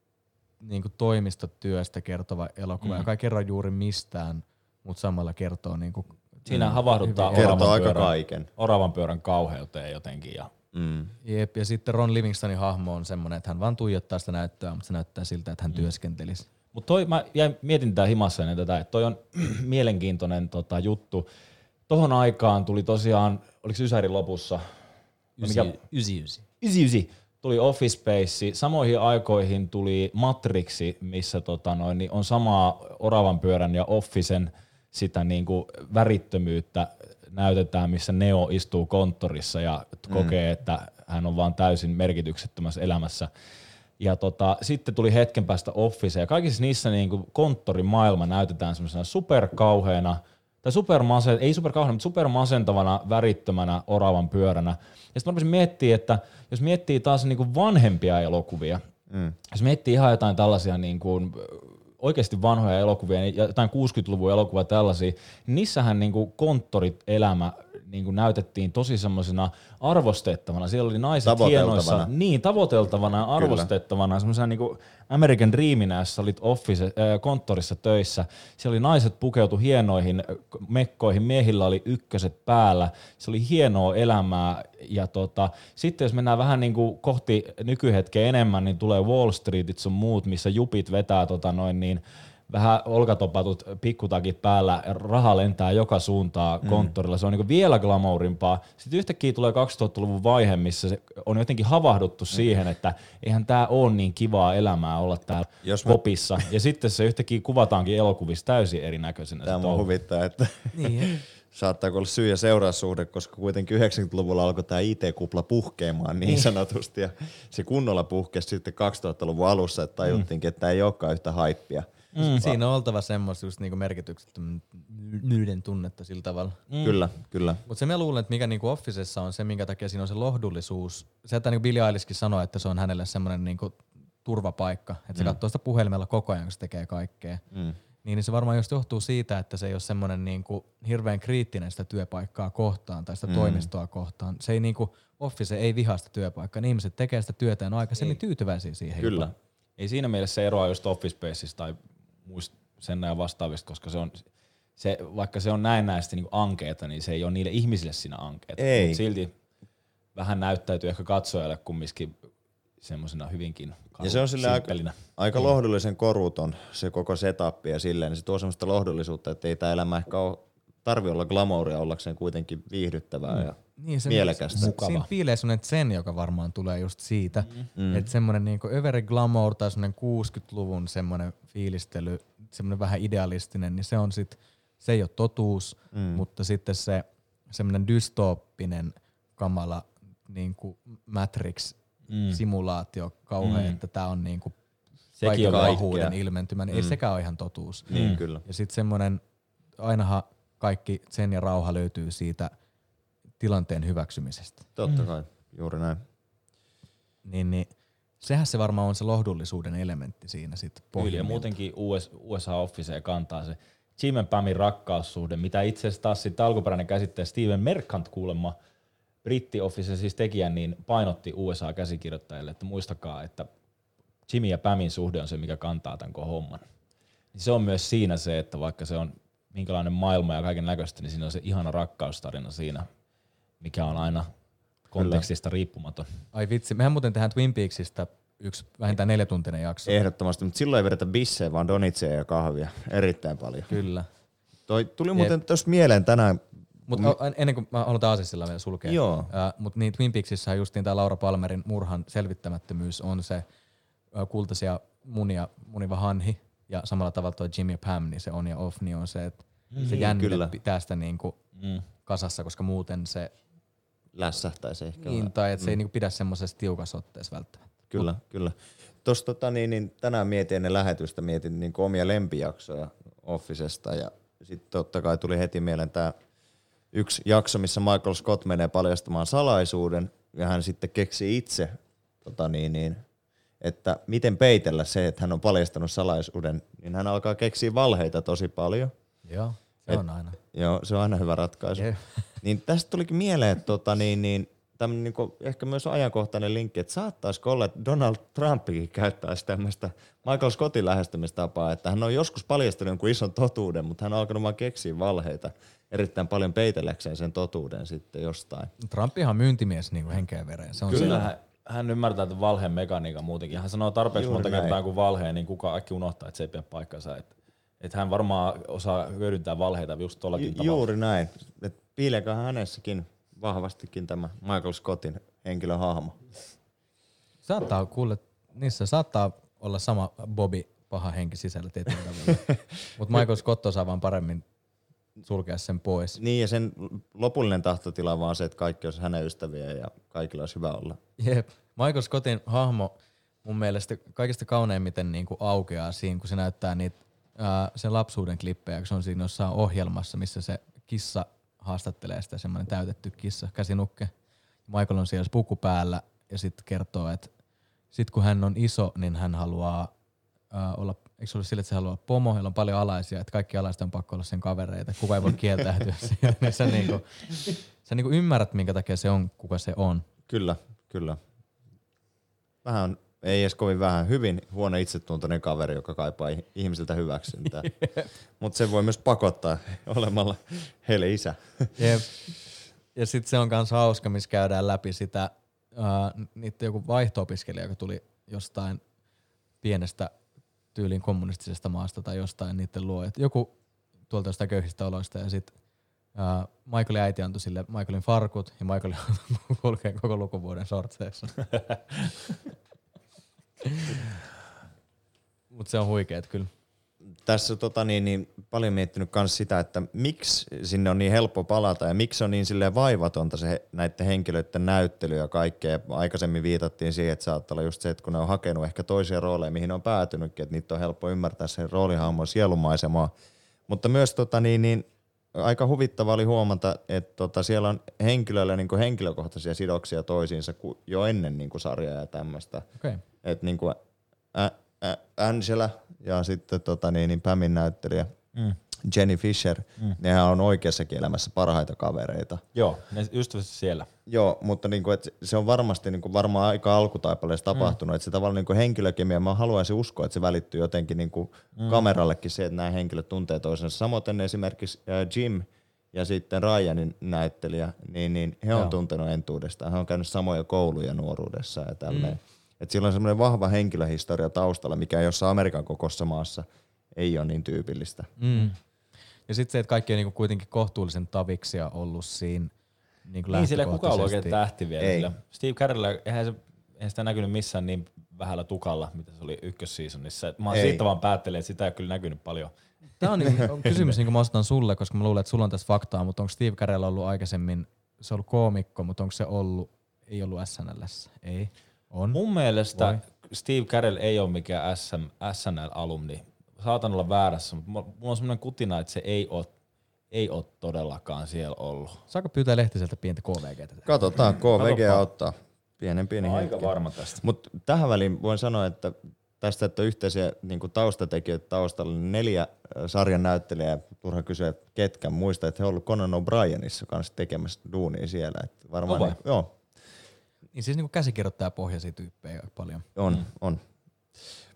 niinku toimistotyöstä kertova elokuva, mm. joka ei kerro juuri mistään, mutta samalla kertoo niinku Siinä havahduttaa Kertoo oravan aika pyörän, kaiken. oravan pyörän kauheuteen jotenkin. Ja Mm. Jep, ja sitten Ron Livingstonin hahmo on semmoinen, että hän vaan tuijottaa sitä näyttöä, mutta se näyttää siltä, että hän mm. työskentelisi. Mutta toi, mä jäin mietin tää himassa ennen tätä, että toi on [CLEARS THROAT] mielenkiintoinen tota, juttu. Tohon aikaan tuli tosiaan, oliko se Ysärin lopussa? No mikä- 99. 99 tuli Office Space, samoihin aikoihin tuli Matrixi, missä tota noin, niin on samaa oravan pyörän ja Officen sitä niin kuin värittömyyttä näytetään, missä Neo istuu konttorissa ja kokee, että hän on vaan täysin merkityksettömässä elämässä. Ja tota, sitten tuli hetken päästä Office ja kaikissa niissä niin kuin konttorimaailma näytetään semmoisena superkauheena, tai supermasen, ei superkauheena, mutta supermasentavana, värittömänä oravan pyöränä. Ja sitten mä miettimään, että jos miettii taas niin kuin vanhempia elokuvia, mm. jos miettii ihan jotain tällaisia niin kuin oikeasti vanhoja elokuvia, niin jotain 60-luvun elokuvia tällaisia, niin niissähän niin kuin konttorit elämä niin kuin näytettiin tosi semmoisena arvostettavana. Siellä oli naiset hienoissa, niin tavoiteltavana ja arvostettavana, semmoisena niin kuin American Dreaminä, jos sä olit office, äh, konttorissa töissä. Siellä oli naiset pukeutu hienoihin mekkoihin, miehillä oli ykköset päällä. Se oli hienoa elämää. Ja tota, sitten jos mennään vähän niin kuin kohti nykyhetkeä enemmän, niin tulee Wall Streetit sun muut, missä jupit vetää tota noin niin vähän olkatopatut pikkutakit päällä, raha lentää joka suuntaan konttorilla, se on niin vielä glamourimpaa. Sitten yhtäkkiä tulee 2000-luvun vaihe, missä se on jotenkin havahduttu siihen, että eihän tämä ole niin kivaa elämää olla täällä Jos mä- kopissa. Ja sitten se yhtäkkiä kuvataankin elokuvissa täysin erinäköisenä. Tämä touhu. huvittaa, että Niin, [LAUGHS] saattaako olla syy- ja seuraussuhde, koska kuitenkin 90-luvulla alkoi tämä IT-kupla puhkeamaan niin sanotusti, ja se kunnolla puhkesi sitten 2000-luvun alussa, että tajuttiinkin, että tämä ei olekaan yhtä haippia. Mm. Siinä on oltava semmoista just niinku merkityksettömyyden tunnetta sillä tavalla. Mm. Kyllä, kyllä. Mutta se mä luulen, että mikä niinku Officessa on se, minkä takia siinä on se lohdullisuus. Se, että niinku Billie Eilishkin sanoi, että se on hänelle semmoinen niinku turvapaikka. Että se mm. katsoo sitä puhelimella koko ajan, kun se tekee kaikkea. Mm. Niin, niin se varmaan just johtuu siitä, että se ei ole semmoinen niinku hirveän kriittinen sitä työpaikkaa kohtaan tai sitä mm. toimistoa kohtaan. Se ei niinku, Office ei vihaa sitä työpaikkaa. Ne ihmiset tekee sitä työtä ja on aikaisemmin tyytyväisiä siihen. Kyllä. Jopa. Ei siinä mielessä se eroa just Office Spaceista tai muista sen ja vastaavista, koska se on, se, vaikka se on näennäisesti niin ankeeta, niin se ei ole niille ihmisille siinä ankeeta. Ei. Mut silti vähän näyttäytyy ehkä katsojalle kumminkin semmoisena hyvinkin Ja se on sille aika, aika lohdullisen koruton se koko setup ja silleen, niin se tuo semmoista lohdullisuutta, että ei tämä elämä ehkä ole, tarvi olla glamouria ollakseen kuitenkin viihdyttävää mm. ja Niin, se, mielekästä. Mukava. siinä piilee semmoinen zen, joka varmaan tulee just siitä. Mm. Että semmoinen niinku överi glamour tai semmoinen 60-luvun semmoinen fiilistely, semmoinen vähän idealistinen, niin se on sit, se ei ole totuus, mm. mutta sitten se semmoinen dystooppinen kamala niinku Matrix-simulaatio kauhean, mm. että tämä on niinku Sekin kaiken pahuuden ilmentymä, niin ei sekään ole ihan totuus. Niin, kyllä. Ja sitten semmoinen, ainahan kaikki sen ja rauha löytyy siitä tilanteen hyväksymisestä. Totta kai, juuri näin. Niin, niin sehän se varmaan on se lohdullisuuden elementti siinä sitten Kyllä, ja muutenkin US, USA Office kantaa se Jim and Pamin rakkaussuhde, mitä itse asiassa taas sitten alkuperäinen käsitteä Steven Merkant kuulemma, britti Office siis tekijä, niin painotti USA-käsikirjoittajille, että muistakaa, että Jimmy ja Pamin suhde on se, mikä kantaa tämän koko homman. Niin se on myös siinä se, että vaikka se on minkälainen maailma ja kaiken näköistä, niin siinä on se ihana rakkaustarina siinä, mikä on aina kontekstista riippumaton. Ai vitsi, mehän muuten tehdään Twin Peaksista yksi vähintään neljätuntinen jakso. Ehdottomasti, mutta silloin ei vedetä bissejä, vaan donitseja ja kahvia. Erittäin paljon. Kyllä. Toi tuli muuten tuossa mieleen tänään, Mutta ennen kuin mä haluan Aasisilla vielä sulkea. Joo. Mutta niin Twin Peaksissä justiin tämä Laura Palmerin murhan selvittämättömyys on se ää, kultaisia munia muniva hanhi. Ja samalla tavalla tuo Jimmy ja Pam, niin se on ja off, niin on se, että se jännite kyllä. pitää sitä niinku Mm. kasassa, koska muuten se, lässähtäisi ehkä. niin, tai että se ei niinku pidä semmoisessa tiukassa otteessa välttämättä. Kyllä, kyllä. Tuossa tota, niin, niin, tänään mietin ennen lähetystä, mietin niin omia lempijaksoja Officesta ja sitten totta kai tuli heti mieleen tämä yksi jakso, missä Michael Scott menee paljastamaan salaisuuden ja hän sitten keksi itse, tota, niin, niin, että miten peitellä se, että hän on paljastanut salaisuuden, niin hän alkaa keksiä valheita tosi paljon. Joo, se on aina. Joo, se on aina hyvä ratkaisu. Jep. [LAUGHS] Niin tästä tulikin mieleen, että tota, niin, niin, tämmönen niinku, ehkä myös ajankohtainen linkki, että saattaisiko olla, että Donald Trumpikin käyttäisi tämmöistä Michael Scottin lähestymistapaa, että hän on joskus paljastanut jonkun ison totuuden, mutta hän on alkanut vaan keksiä valheita erittäin paljon peitelläkseen sen totuuden sitten jostain. Trumpihan on myyntimies niinku henkeä vereen. Se on Kyllä hän, hän ymmärtää tämän valheen mekaniikan muutenkin. Hän sanoo tarpeeksi Juuri monta näin. kertaa kuin valheen, niin kukaan äkki unohtaa, että se ei pidä paikkansa. Että et hän varmaan osaa hyödyntää valheita just tuollakin Ju- tavalla. juuri näin. Et piileeköhän hänessäkin vahvastikin tämä Michael Scottin henkilöhahmo. Saattaa kuule, niissä saattaa olla sama Bobby paha henki sisällä tietyllä tavalla. [LAUGHS] Mutta Michael Scott osaa vaan paremmin sulkea sen pois. Niin ja sen lopullinen tahtotila on vaan se, että kaikki olisi hänen ystäviä ja kaikilla olisi hyvä olla. Jep. Michael Scottin hahmo mun mielestä kaikista kauneimmiten niinku aukeaa siinä, kun se näyttää niitä ää, sen lapsuuden klippejä, kun se on siinä jossain ohjelmassa, missä se kissa haastattelee sitä semmoinen täytetty kissa, käsinukke. Michael on siellä puku päällä ja sitten kertoo, että sit kun hän on iso, niin hän haluaa ää, olla, eikö se ole sille, että se haluaa pomo, jolla on paljon alaisia, että kaikki alaiset on pakko olla sen kavereita, kuka ei voi kieltäytyä siitä. Niin sä, niinku, sä niinku ymmärrät, minkä takia se on, kuka se on. Kyllä, kyllä. Vähän, ei edes kovin vähän, hyvin huono itsetuntoinen kaveri, joka kaipaa ih- ihmisiltä hyväksyntää. [LAUGHS] Mutta se voi myös pakottaa [LAUGHS] olemalla heille isä. [LAUGHS] Jep. Ja sitten se on myös hauska, missä käydään läpi sitä, uh, niitä joku vaihto-opiskelija, joka tuli jostain pienestä tyyliin kommunistisesta maasta tai jostain niiden luo. Et joku tuolta jostain köyhistä oloista ja sitten uh, Michaelin äiti antoi sille Michaelin farkut ja Michael kulkee koko lukuvuoden sortseissa. Mutta se on huikeet kyllä. Tässä tota, niin, niin, paljon miettinyt myös sitä, että miksi sinne on niin helppo palata ja miksi on niin silleen vaivatonta se näiden henkilöiden näyttely ja kaikkea. Aikaisemmin viitattiin siihen, että saattaa olla just se, että kun ne on hakenut ehkä toisia rooleja, mihin ne on päätynytkin, että niitä on helppo ymmärtää sen roolihahmon sielumaisemaa. Mutta myös tota, niin, niin, aika huvittava oli huomata, että tota, siellä on henkilöillä niin henkilökohtaisia sidoksia toisiinsa jo ennen niin sarjaa ja tämmöistä. Okay. Että niinku Ä- Ä- Angela ja sitten tota niin, niin Pamin näyttelijä Mm. Jenny Fisher, mm. nehän on oikeassakin elämässä parhaita kavereita. Joo, ne ystävästi siellä. Joo, mutta niinku, et se on varmasti niinku, varmaan aika alkutaipaleessa tapahtunut, mm. että se tavallaan niinku henkilökemia, mä haluaisin uskoa, että se välittyy jotenkin niinku mm. kamerallekin se, että nämä henkilöt tuntee toisensa. Samoin esimerkiksi äh, Jim ja sitten Ryanin näyttelijä, niin, niin he on Joo. tuntenut entuudestaan. He on käynyt samoja kouluja nuoruudessa ja tälleen. Mm. Että sillä on semmoinen vahva henkilöhistoria taustalla, mikä jossain Amerikan kokoisessa maassa ei ole niin tyypillistä. Mm. Ja sitten se, että kaikki on niinku kuitenkin kohtuullisen taviksia ollut siinä niinku Niin, sillä ei kukaan ollut oikein tähti vielä. Ei. Sillä Steve Carellilla, eihän, se, eihän sitä näkynyt missään niin vähällä tukalla, mitä se oli ykkösseasonissa. Mä Ei. siitä vaan päättelen, että sitä ei kyllä näkynyt paljon. Tämä on, niinku, [LAUGHS] on kysymys, minkä mä ostan sulle, koska mä luulen, että sulla on tässä faktaa, mutta onko Steve Carell ollut aikaisemmin, se on ollut koomikko, mutta onko se ollut, ei ollut SNLssä? Ei. On. Mun mielestä Vai? Steve Carell ei ole mikään SM, SNL-alumni. Saatan olla väärässä, mutta mulla on semmoinen kutina, että se ei ole, ei ole todellakaan siellä ollut. Saako pyytää Lehtiseltä pientä KVGtä? Katsotaan, KVG Katsotaan. auttaa. Pienen pieni oon hetki. aika varma tästä. Mutta tähän väliin voin sanoa, että tästä, että yhteisiä niin taustatekijöitä taustalla, niin neljä äh, sarjan näyttelijää, turha kysyä, että ketkä muista, että he ovat ollut Conan O'Brienissa kanssa tekemässä duunia siellä. Että varmaan niin, joo, Niin siis niinku käsikirjoittaja pohjaisia tyyppejä aika paljon. on, mm. on.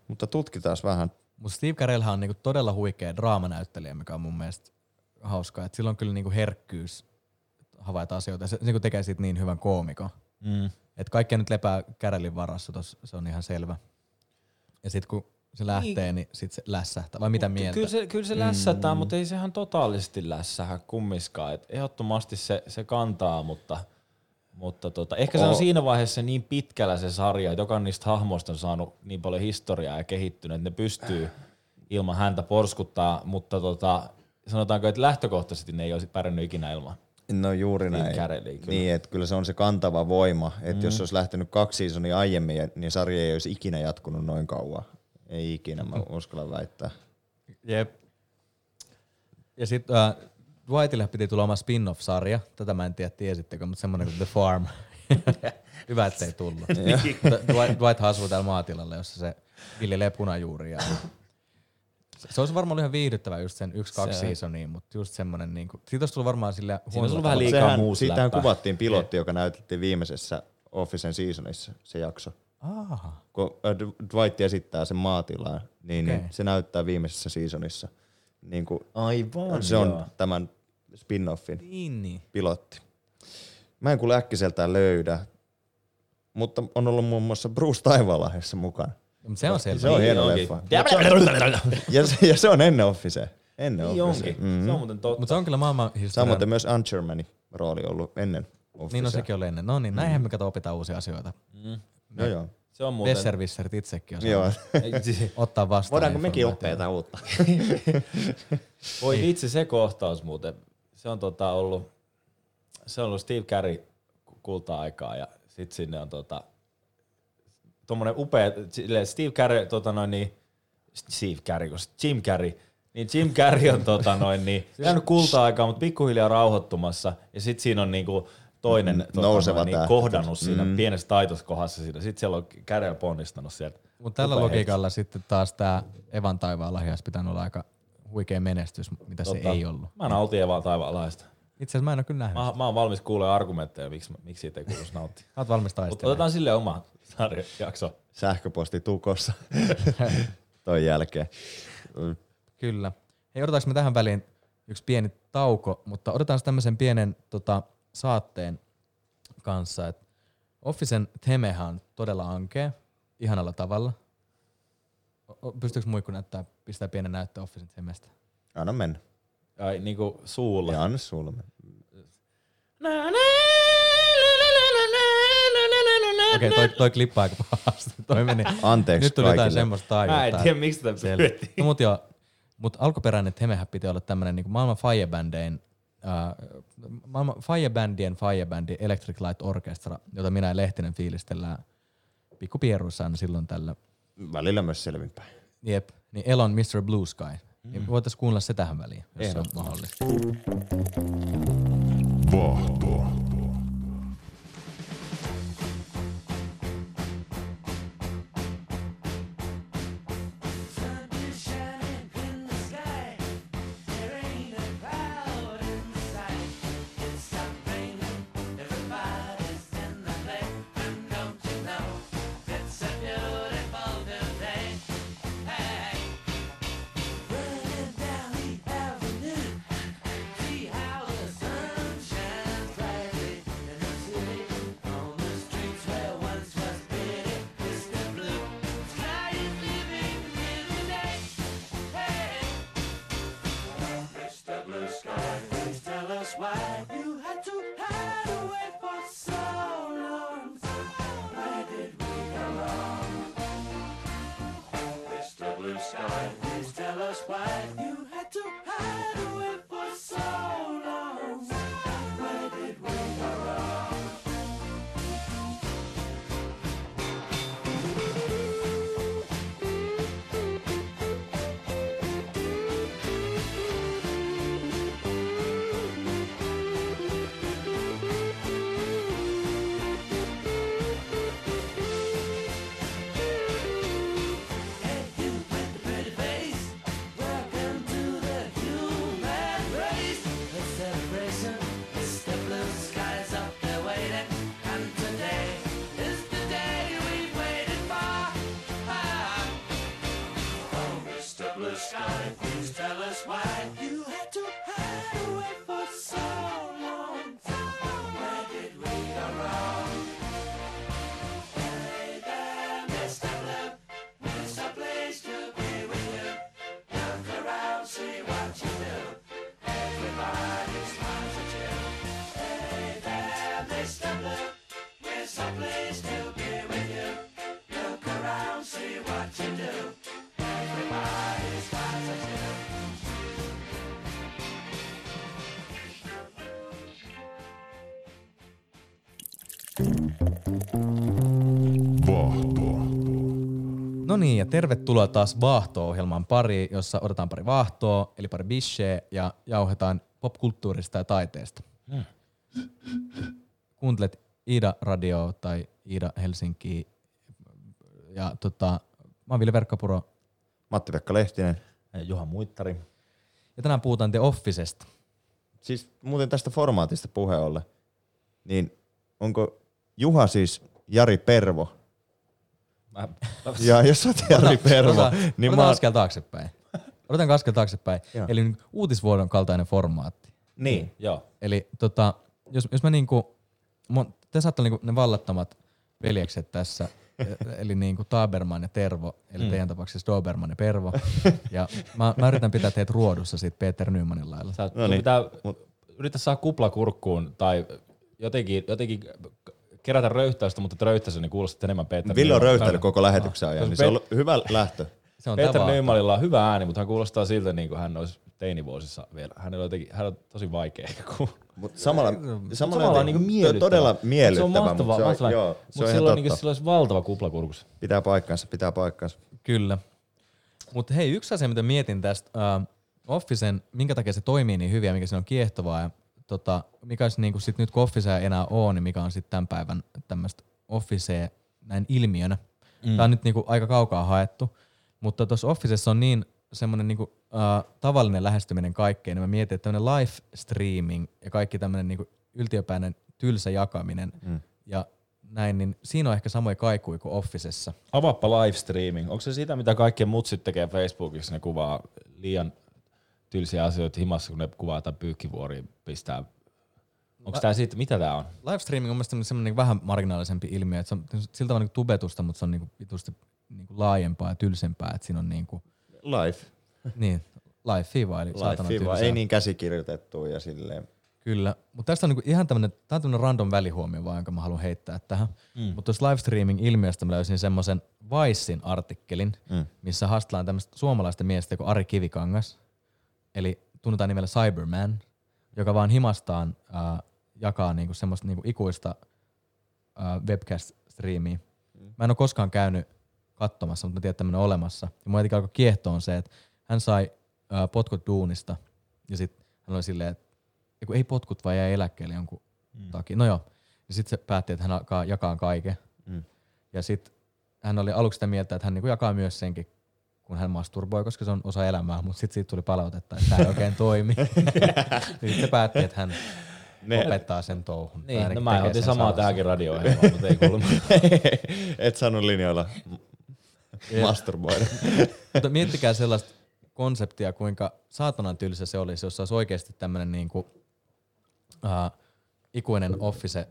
Mutta tutkitaan vähän. Mutta Steve Carellhan on niinku todella huikea draamanäyttelijä, mikä on mun mielestä hauskaa. Et sillä on kyllä niinku herkkyys havaita asioita. Se, se niinku tekee siitä niin hyvän koomikon. Mm. Et kaikki nyt lepää kärelin varassa, tos, se on ihan selvä. Ja sitten kun se lähtee, niin sit se lässähtää. Vai mitä mieltä? Kyllä se, kyllä se lässätään, mm. mutta ei sehän totaalisesti lässähä kummiskaan. Et ehdottomasti se, se kantaa, mutta, mutta tota, ehkä se on siinä vaiheessa niin pitkällä se sarja, että jokainen niistä hahmoista on saanut niin paljon historiaa ja kehittynyt, että ne pystyy ilman häntä porskuttaa, mutta tota, sanotaanko, että lähtökohtaisesti ne ei olisi pärjännyt ikinä ilman. No juuri näin. Carellia, kyllä. Niin, että kyllä se on se kantava voima. Että mm. jos olisi lähtenyt kaksi seasonia aiemmin, niin sarja ei olisi ikinä jatkunut noin kauan. Ei ikinä, mä [LAUGHS] uskallan väittää. Jep. Ja sitten äh, Dwightille piti tulla oma spin-off-sarja. Tätä mä en tiedä, tiesittekö, mutta semmoinen kuin The Farm. [LAUGHS] Hyvä, ettei tullut. [LAUGHS] [LAUGHS] Dwight, Dwight asuu täällä maatilalla, jossa se viljelee punajuuria. Se, se olisi varmaan ollut ihan viihdyttävä just sen yksi, kaksi Se- seasonia, mutta just semmoinen, niin kuin, siitä olisi tullut varmaan sillä Siinä ollut vähän liikaa Sehän, siitähän kuvattiin pilotti, joka näytettiin viimeisessä Officen seasonissa, se jakso. Aha. Kun äh, Dwight esittää sen maatilaan, niin, Okei. niin se näyttää viimeisessä seasonissa. Niin kuin, Aivan, se on joo. tämän spin-offin Niin, niin. pilotti. Mä en kuule äkkiseltään löydä, mutta on ollut muun muassa Bruce Taivaalahdessa mukana. Mut se on selvä. Se on hieno onkin. leffa. Ja se, ja se on ennen Office. Ennen Niin Office. onkin. Mm. Se on muuten totta. Mutta se on kyllä maailman historian... Samoin myös Anchermanin rooli ollut ennen Office. Niin no sekin oli ennen. No niin, näinhän me kato opitaan uusia asioita. Joo, joo. Se on muuten... Besserwisserit itsekin on joo. [LAUGHS] ottaa vastaan. Voidaanko mekin oppia jotain uutta? [LAUGHS] Voi vitsi se kohtaus muuten. Se on tota ollut, se on ollut Steve Carey kulta-aikaa ja sit sinne on tota, tommonen upea, Steve Carey, tota noin niin, Steve Carey, kun Jim Carrey, niin Jim Carrey on tota noin niin, [LAUGHS] jäänyt kulta-aikaa, mutta pikkuhiljaa rauhoittumassa ja sit siinä on niinku toinen tota Nouseva niin, kohdannut siinä mm. pienessä taitoskohdassa siinä. Sitten siellä on kädellä ponnistanut sieltä. Mutta tällä logiikalla sitten taas tämä Evan taivaan lahja olisi pitänyt olla aika huikea menestys, mitä se Tota, ei ollut. Mä nautin Evaa taivaanlaista. Itse asiassa mä en ole kyllä nähnyt. Mä, mä oon valmis kuulemaan argumentteja, miksi, miksi siitä ei kuuluisi nauttia. Sä oot valmis taistelemaan. otetaan sille oma sarjajakso. Sähköposti tukossa [LAUGHS] toi jälkeen. Kyllä. Hei, otetaanko me tähän väliin yksi pieni tauko, mutta otetaan tämmöisen pienen tota, saatteen kanssa, että Officen temehän on todella ankea, ihanalla tavalla. Pystyykö muikku näyttää, pistää pienen näyttö Officen temestä? Anna mennä. Ai niinku suulla. Ja anna sulle mennä. Okei, toi, toi klippaa aika pahasti. Toi meni. Anteeksi Nyt tuli jotain semmoista taajuutta. Mä en tiedä, miksi tätä pyydettiin. No, mut joo, mut alkuperäinen Temehän piti olla tämmönen niinku maailman firebändein, äh, maailman firebändien firebändi Electric Light Orchestra, jota minä ja Lehtinen fiilistellään pikkupieruissa aina silloin tällä. Välillä myös selvinpäin. Jep, niin Elon Mr. Blue Sky. Niin voitaisiin kuunnella se tähän väliin, jos se on mahdollista. Vahto. No niin, ja tervetuloa taas Vaahto-ohjelman pariin, jossa otetaan pari vaahtoa, eli pari bisheä, ja jauhetaan popkulttuurista ja taiteesta. Hmm. Kuuntelet Iida Radio tai Iida Helsinki. Ja tota, mä oon Ville Verkkapuro, Matti-Pekka Lehtinen. Juha Muittari. ja tänään puhutaan The Officesta. Siis muuten tästä formaatista puhe ollen, niin onko Juha siis Jari Pervo? Mä, Ja jos sä oot Jari Pervo, niin mä askel taaksepäin. Otetaan askel taaksepäin. Joo. Eli niin uutisvuodon kaltainen formaatti. niin, joo. Eli tota, jos, jos mä niinku, mun, te saatte niinku ne vallattomat veljekset tässä, e- eli niinku Taberman ja Tervo, eli mm. teidän tapauksessa Doberman ja Pervo. ja mä, mä yritän pitää teitä ruodussa siitä Peter Nymanin lailla. Sä, No no niin, pitää mut- yritä saada kupla kurkkuun tai jotenkin, jotenkin kerätä röyhtäystä, mutta röyhtäys niin kuulostaa enemmän Peter Ville on röyhtäillyt koko lähetyksen ajan, niin se on ollut hyvä lähtö. Se on Peter. Nymanilla on hyvä ääni, mutta hän kuulostaa siltä, niin kuin hän olisi teinivuosissa vielä. Hänellä on, jotenkin, hän on tosi vaikea. [LAUGHS] Kun... Mutta samalla, Samalla, samalla on niin miellyttävä. todella miellyttävä. Se on mahtavaa. mutta mahtavaa. joo, se on sillä, on, ihan niin, sillä olisi valtava kupla kurkussa. Pitää paikkansa, pitää paikkansa. Kyllä. Mutta hei, yksi asia, mitä mietin tästä uh, Officen, minkä takia se toimii niin hyvin ja mikä se on kiehtovaa ja tota, mikä olisi niinku sit nyt kun Officea ei enää ole, niin mikä on sitten tämän päivän tämmöistä Officea näin ilmiönä. Mm. Tämä on nyt niinku aika kaukaa haettu, mutta tuossa Officessa on niin semmoinen niinku, uh, tavallinen lähestyminen kaikkeen, niin mä mietin, että tämmöinen live streaming ja kaikki tämmöinen niinku yltiöpäinen tylsä jakaminen mm. ja näin, niin siinä on ehkä samoja kaikuja kuin Officessa. Avaappa live streaming. Onko se sitä, mitä kaikki mutsit tekee Facebookissa? Ne kuvaa liian tylsiä asioita himassa, kun ne kuvaa jotain pyykkivuoria, pistää. Onko tää siitä, mitä tää on? Livestreaming on mielestäni semmoinen niinku vähän marginaalisempi ilmiö, että se on sillä tavalla niinku tubetusta, mutta se on niinku vitusti niinku laajempaa ja tylsempää, että siinä on niinku, Live. niin, live fiva, eli saatana Live tylsää. ei niin käsikirjoitettu ja silleen. Kyllä, mutta tästä on niinku ihan tämmönen, tää on tämmönen random välihuomio vaan, jonka mä haluan heittää tähän. Mm. Mutta tuossa livestreaming-ilmiöstä mä löysin semmoisen Vicein artikkelin, mm. missä haastellaan tämmöistä suomalaista miestä kuin Ari Kivikangas, eli tunnetaan nimellä Cyberman, joka vaan himastaan äh, jakaa niinku semmoista niinku ikuista äh, webcast-striimiä. Mä en ole koskaan käynyt katsomassa, mutta mä tiedän, että tämmöinen on olemassa. Ja mua jotenkin alkoi kiehtoa on se, että hän sai äh, potkut duunista ja sitten hän oli silleen, että ei potkut vai jäi eläkkeelle jonkun mm. takia. No joo. Ja sitten se päätti, että hän alkaa jakaa kaiken. Mm. Ja sitten hän oli aluksi sitä mieltä, että hän niinku jakaa myös senkin, kun hän masturboi, koska se on osa elämää, mutta sitten siitä tuli palautetta, että tämä ei oikein toimi. sitten [LAUGHS] se päätti, että hän Ne- lopettaa sen touhun. Niin, no mä otin samaa tähänkin radio-ohjelmaan, mutta ei kuulemma. [LAUGHS] Et saanut linjoilla masturboida. [LAUGHS] Mutta miettikää sellaista konseptia, kuinka saatanan tylsä se olisi, jos se olisi oikeasti tämmöinen niinku, uh, ikuinen office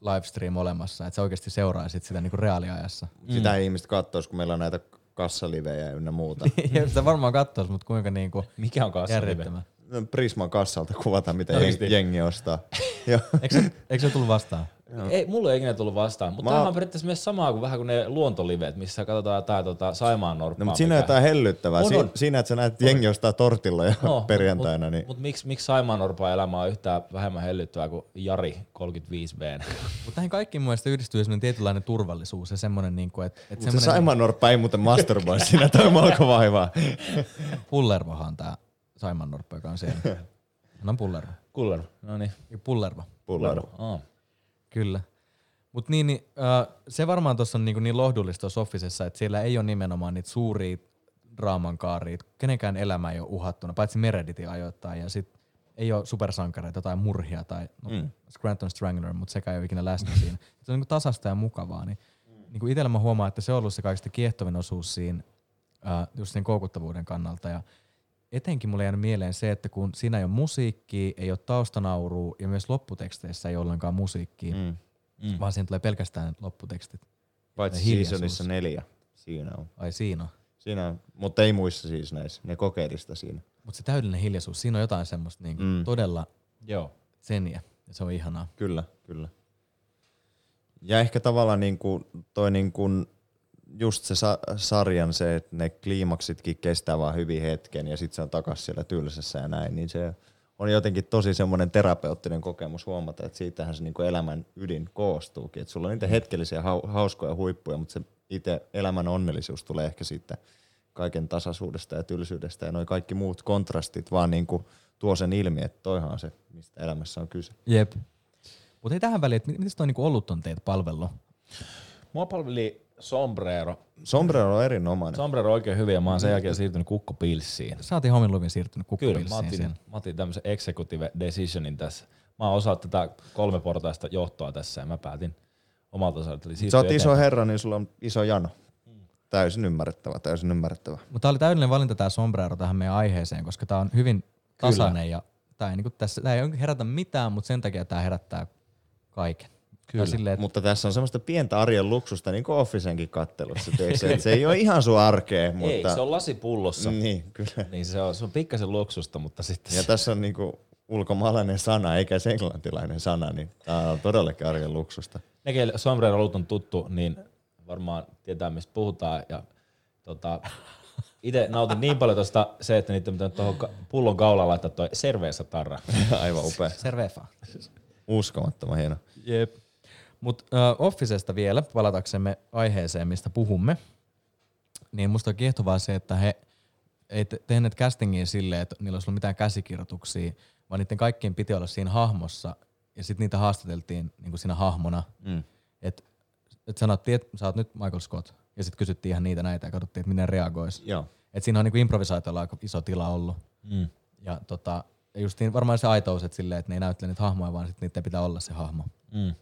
livestream olemassa, että sä oikeasti seuraisit sitä niinku reaaliajassa. Sitä ei ihmiset kattois, kun meillä on näitä kassalivejä ynnä muuta. [LAUGHS] ja sitä varmaan katsois, mutta kuinka niinku Mikä on järjettömän. No, Prisman kassalta kuvataan, mitä Oikeesti? jengi, jengi ostaa. [LAUGHS] Eikö se, eikö se tullut vastaan? Ei, mulla ei ikinä tullut vastaan, mutta Mä- tämä on periaatteessa myös samaa kuin vähän kuin ne luontolivet, missä katsotaan jotain tota, Saimaan norppaa. No, mutta siinä on jotain hellyttävää. On, Si-. Siinä, että sä näet, jengi ostaa tortilla jo [LAUGHS] perjantaina. Mut, Niin. mut miksi, miksi Saimaan norppaa elämä on yhtään vähemmän hellyttävää kuin Jari 35B? Mutta näihin kaikkiin mun mielestä yhdistyy semmoinen tietynlainen turvallisuus ja semmoinen, niinku, että et Mutta se semmoinen Saimaan norppa ei muuten masturboi [LAUGHS] siinä, toi malko vaivaa. [LAUGHS] pullervohan on tää Saimannorppa, joka on siellä. Hän on pullervo. Kuller, no niin. Pullervo. Pullaro. Oh. Kyllä. Mutta niin, niin, äh, se varmaan tuossa on niin, niin lohdullista tuossa Officessa, että siellä ei ole nimenomaan niitä suuria draaman kaaria. Kenenkään elämä ei ole uhattuna, paitsi Meredithin ajoittain. Ja sit ei ole supersankareita tai murhia tai no, mm. Scranton Strangler, mutta sekä ei ole ikinä läsnä siinä. [LAUGHS] Se on niin tasasta ja mukavaa. Niin, niin kuin itsellä mä huomaan, että se on ollut se kaikista kiehtovin osuus siinä äh, just sen koukuttavuuden kannalta. Ja etenkin mulle jäänyt mieleen se, että kun siinä ei ole musiikkia, ei ole taustanaurua ja myös lopputeksteissä ei ollenkaan musiikkia, mm. Mm. vaan siinä tulee pelkästään lopputekstit. Paitsi seasonissa neljä. Siinä on. Ai siinä on. Siinä on. Mutta ei muissa siis näissä. Ne kokeili sitä siinä. Mutta se täydellinen hiljaisuus, siinä on jotain semmoista niinku Mm. todella Joo. seniä. Ja se on ihanaa. Kyllä, kyllä. Ja ehkä tavallaan niin kuin toi niin kuin just se sa- sarjan se, että ne kliimaksitkin kestää vaan hyvin hetken ja sitten se on takas siellä tylsässä ja näin, niin se on jotenkin tosi semmoinen terapeuttinen kokemus huomata, että siitähän se niinku elämän ydin koostuukin. Että sulla on niitä hetkellisiä hau- hauskoja huippuja, mutta se itse elämän onnellisuus tulee ehkä siitä kaiken tasaisuudesta ja tylsyydestä ja noi kaikki muut kontrastit vaan niinku tuo sen ilmi, että toihan on se, mistä elämässä on kyse. Jep. Mutta ei tähän väliin, että miten toi niinku ollut on teitä palvellut? Mua palveli Sombrero. Sombrero on erinomainen. Sombrero on oikein hyvin ja mä oon sen jälkeen siirtynyt kukkopilssiin. Saatiin homin luvin siirtynyt Kyllä, mä kukkopilssiin otin, siellä. mä otin tämmöisen executive decisionin tässä. Mä oon osa tätä kolmeportaista johtoa tässä ja mä päätin omalta osalta. Eli Sä oot iso eteenpäin. herra, niin sulla on iso jano. Täysin ymmärrettävä, täysin ymmärrettävä. Mutta tämä oli täydellinen valinta tämä sombrero tähän meidän aiheeseen, koska tämä on hyvin tasainen ja tää ei, niinku tässä, tää ei herätä mitään, mutta sen takia tämä herättää kaiken. Kyllä. Silleen, että Mutta tässä on semmoista pientä arjen luksusta, niin kuin Officenkin kattelussa. että se ei ole ihan sun arkea, mutta... Ei, se on lasipullossa. Niin, kyllä. Niin se on, se on pikkasen luksusta, mutta sitten Ja tässä on niinku ulkomaalainen sana, eikä se englantilainen sana, niin tämä on todellakin arjen luksusta. ne, keille sombrero on tuttu, niin varmaan tietää, mistä puhutaan. Ja tota, itse nautin niin paljon tosta se, että niitä pitää tuohon pullon kaulaan laittaa toi cerveza tarra. Aivan upea. servefa. Uskomattoman hieno. Jep. Mutta uh, Officesta vielä, palataksemme aiheeseen, mistä puhumme, niin musta on kiehtovaa se, että he ei te- tehneet castingiin silleen, että niillä olisi ollut mitään käsikirjoituksia, vaan niiden kaikkien piti olla siinä hahmossa, ja sitten niitä haastateltiin niin siinä hahmona. Mm. Että et sanottiin, että sä oot nyt Michael Scott, ja sitten kysyttiin ihan niitä näitä ja katsottiin, että miten reagoisi. Joo. Et siinä on niinku improvisaatiolla aika iso tila ollut. Mm. Ja tota, justiin varmaan se aitous, että silleen, että ne ei näyttele niitä hahmoja, vaan sitten niiden pitää olla se hahmo. Mm.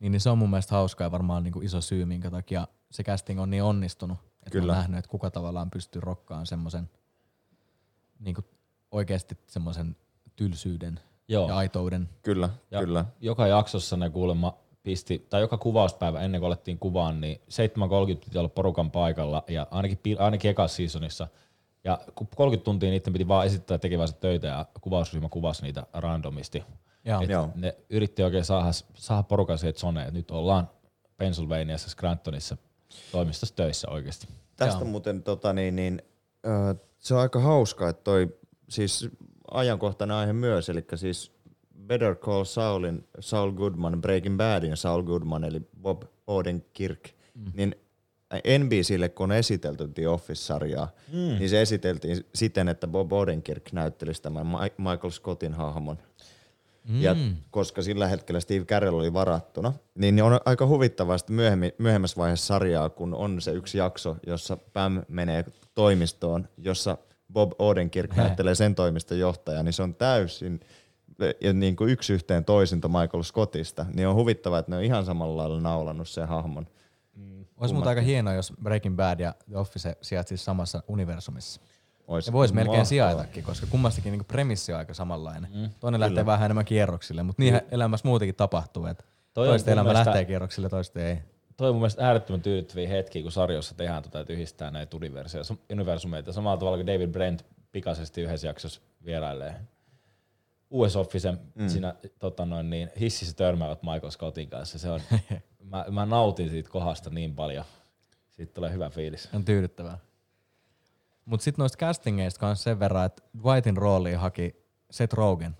Niin, niin se on mun mielestä hauskaa ja varmaan niinku iso syy, minkä takia se casting on niin onnistunut. Että Kyllä. on nähnyt, että kuka tavallaan pystyy rokkaan semmoisen niinku oikeasti semmoisen tylsyyden Joo. ja aitouden. Kyllä, Ja kyllä. joka jaksossa ne kuulemma pisti, tai joka kuvauspäivä ennen kuin alettiin kuvaan, niin 7.30 piti olla porukan paikalla, ja ainakin, ainakin ekassa seasonissa. Ja kun 30 tuntia niiden piti vaan esittää tekevänsä töitä, ja kuvausryhmä kuvasi niitä randomisti. Joo. Et Joo. Ne yritti oikein saada, saada porukan siihen zoneen, että nyt ollaan Pennsylvaniassa, Scrantonissa toimistossa töissä oikeasti. Tästä Joo. muuten tota, niin, niin, ö, se on aika hauska, että toi siis ajankohtainen aihe myös, eli siis Better Call Saulin Saul Goodman, Breaking Badin Saul Goodman, eli Bob Odenkirk, mm. niin NBClle kun on esitelty The Office-sarjaa, mm. niin se esiteltiin siten, että Bob Odenkirk näyttelisi tämän Michael Scottin hahmon. Mm. Ja koska sillä hetkellä Steve Carell oli varattuna, niin on aika huvittavaa myöhemmin, myöhemmässä vaiheessa sarjaa, kun on se yksi jakso, jossa Pam menee toimistoon, jossa Bob Odenkirk näyttelee sen toimiston johtajaa, niin se on täysin ja niin kuin yksi yhteen toisinto Michael Scottista, niin on huvittavaa, että ne on ihan samalla lailla naulannut sen hahmon. Olisi mutta aika hienoa, jos Breaking Bad ja The Office sijaitsisi samassa universumissa. Ois Ja voisi melkein sijaitakin, koska kummastakin niinku premissi on aika samanlainen. Mm, Toinen lähtee vähän enemmän kierroksille, mutta niin elämässä muutenkin tapahtuu, että Toi on toisten mun elämä mielestä- lähtee kierroksille, toisten ei. Toi on mun mielestä äärettömän tyydyttäviä hetkiä, kun sarjossa tehdään tota, että yhdistää näitä universumeita. Samalla tavalla kuin David Brent pikaisesti yhdessä jaksossa vierailee US Officen mm. siinä tota noin, niin, hississä törmäävät Michael Scottin kanssa. Se on, [LAUGHS] mä, mä, nautin siitä kohdasta niin paljon. Siitä tulee hyvä fiilis. On tyydyttävää. Mutta sitten noista castingeista kanssa sen verran, että Whitein rooliin haki Seth Rogen,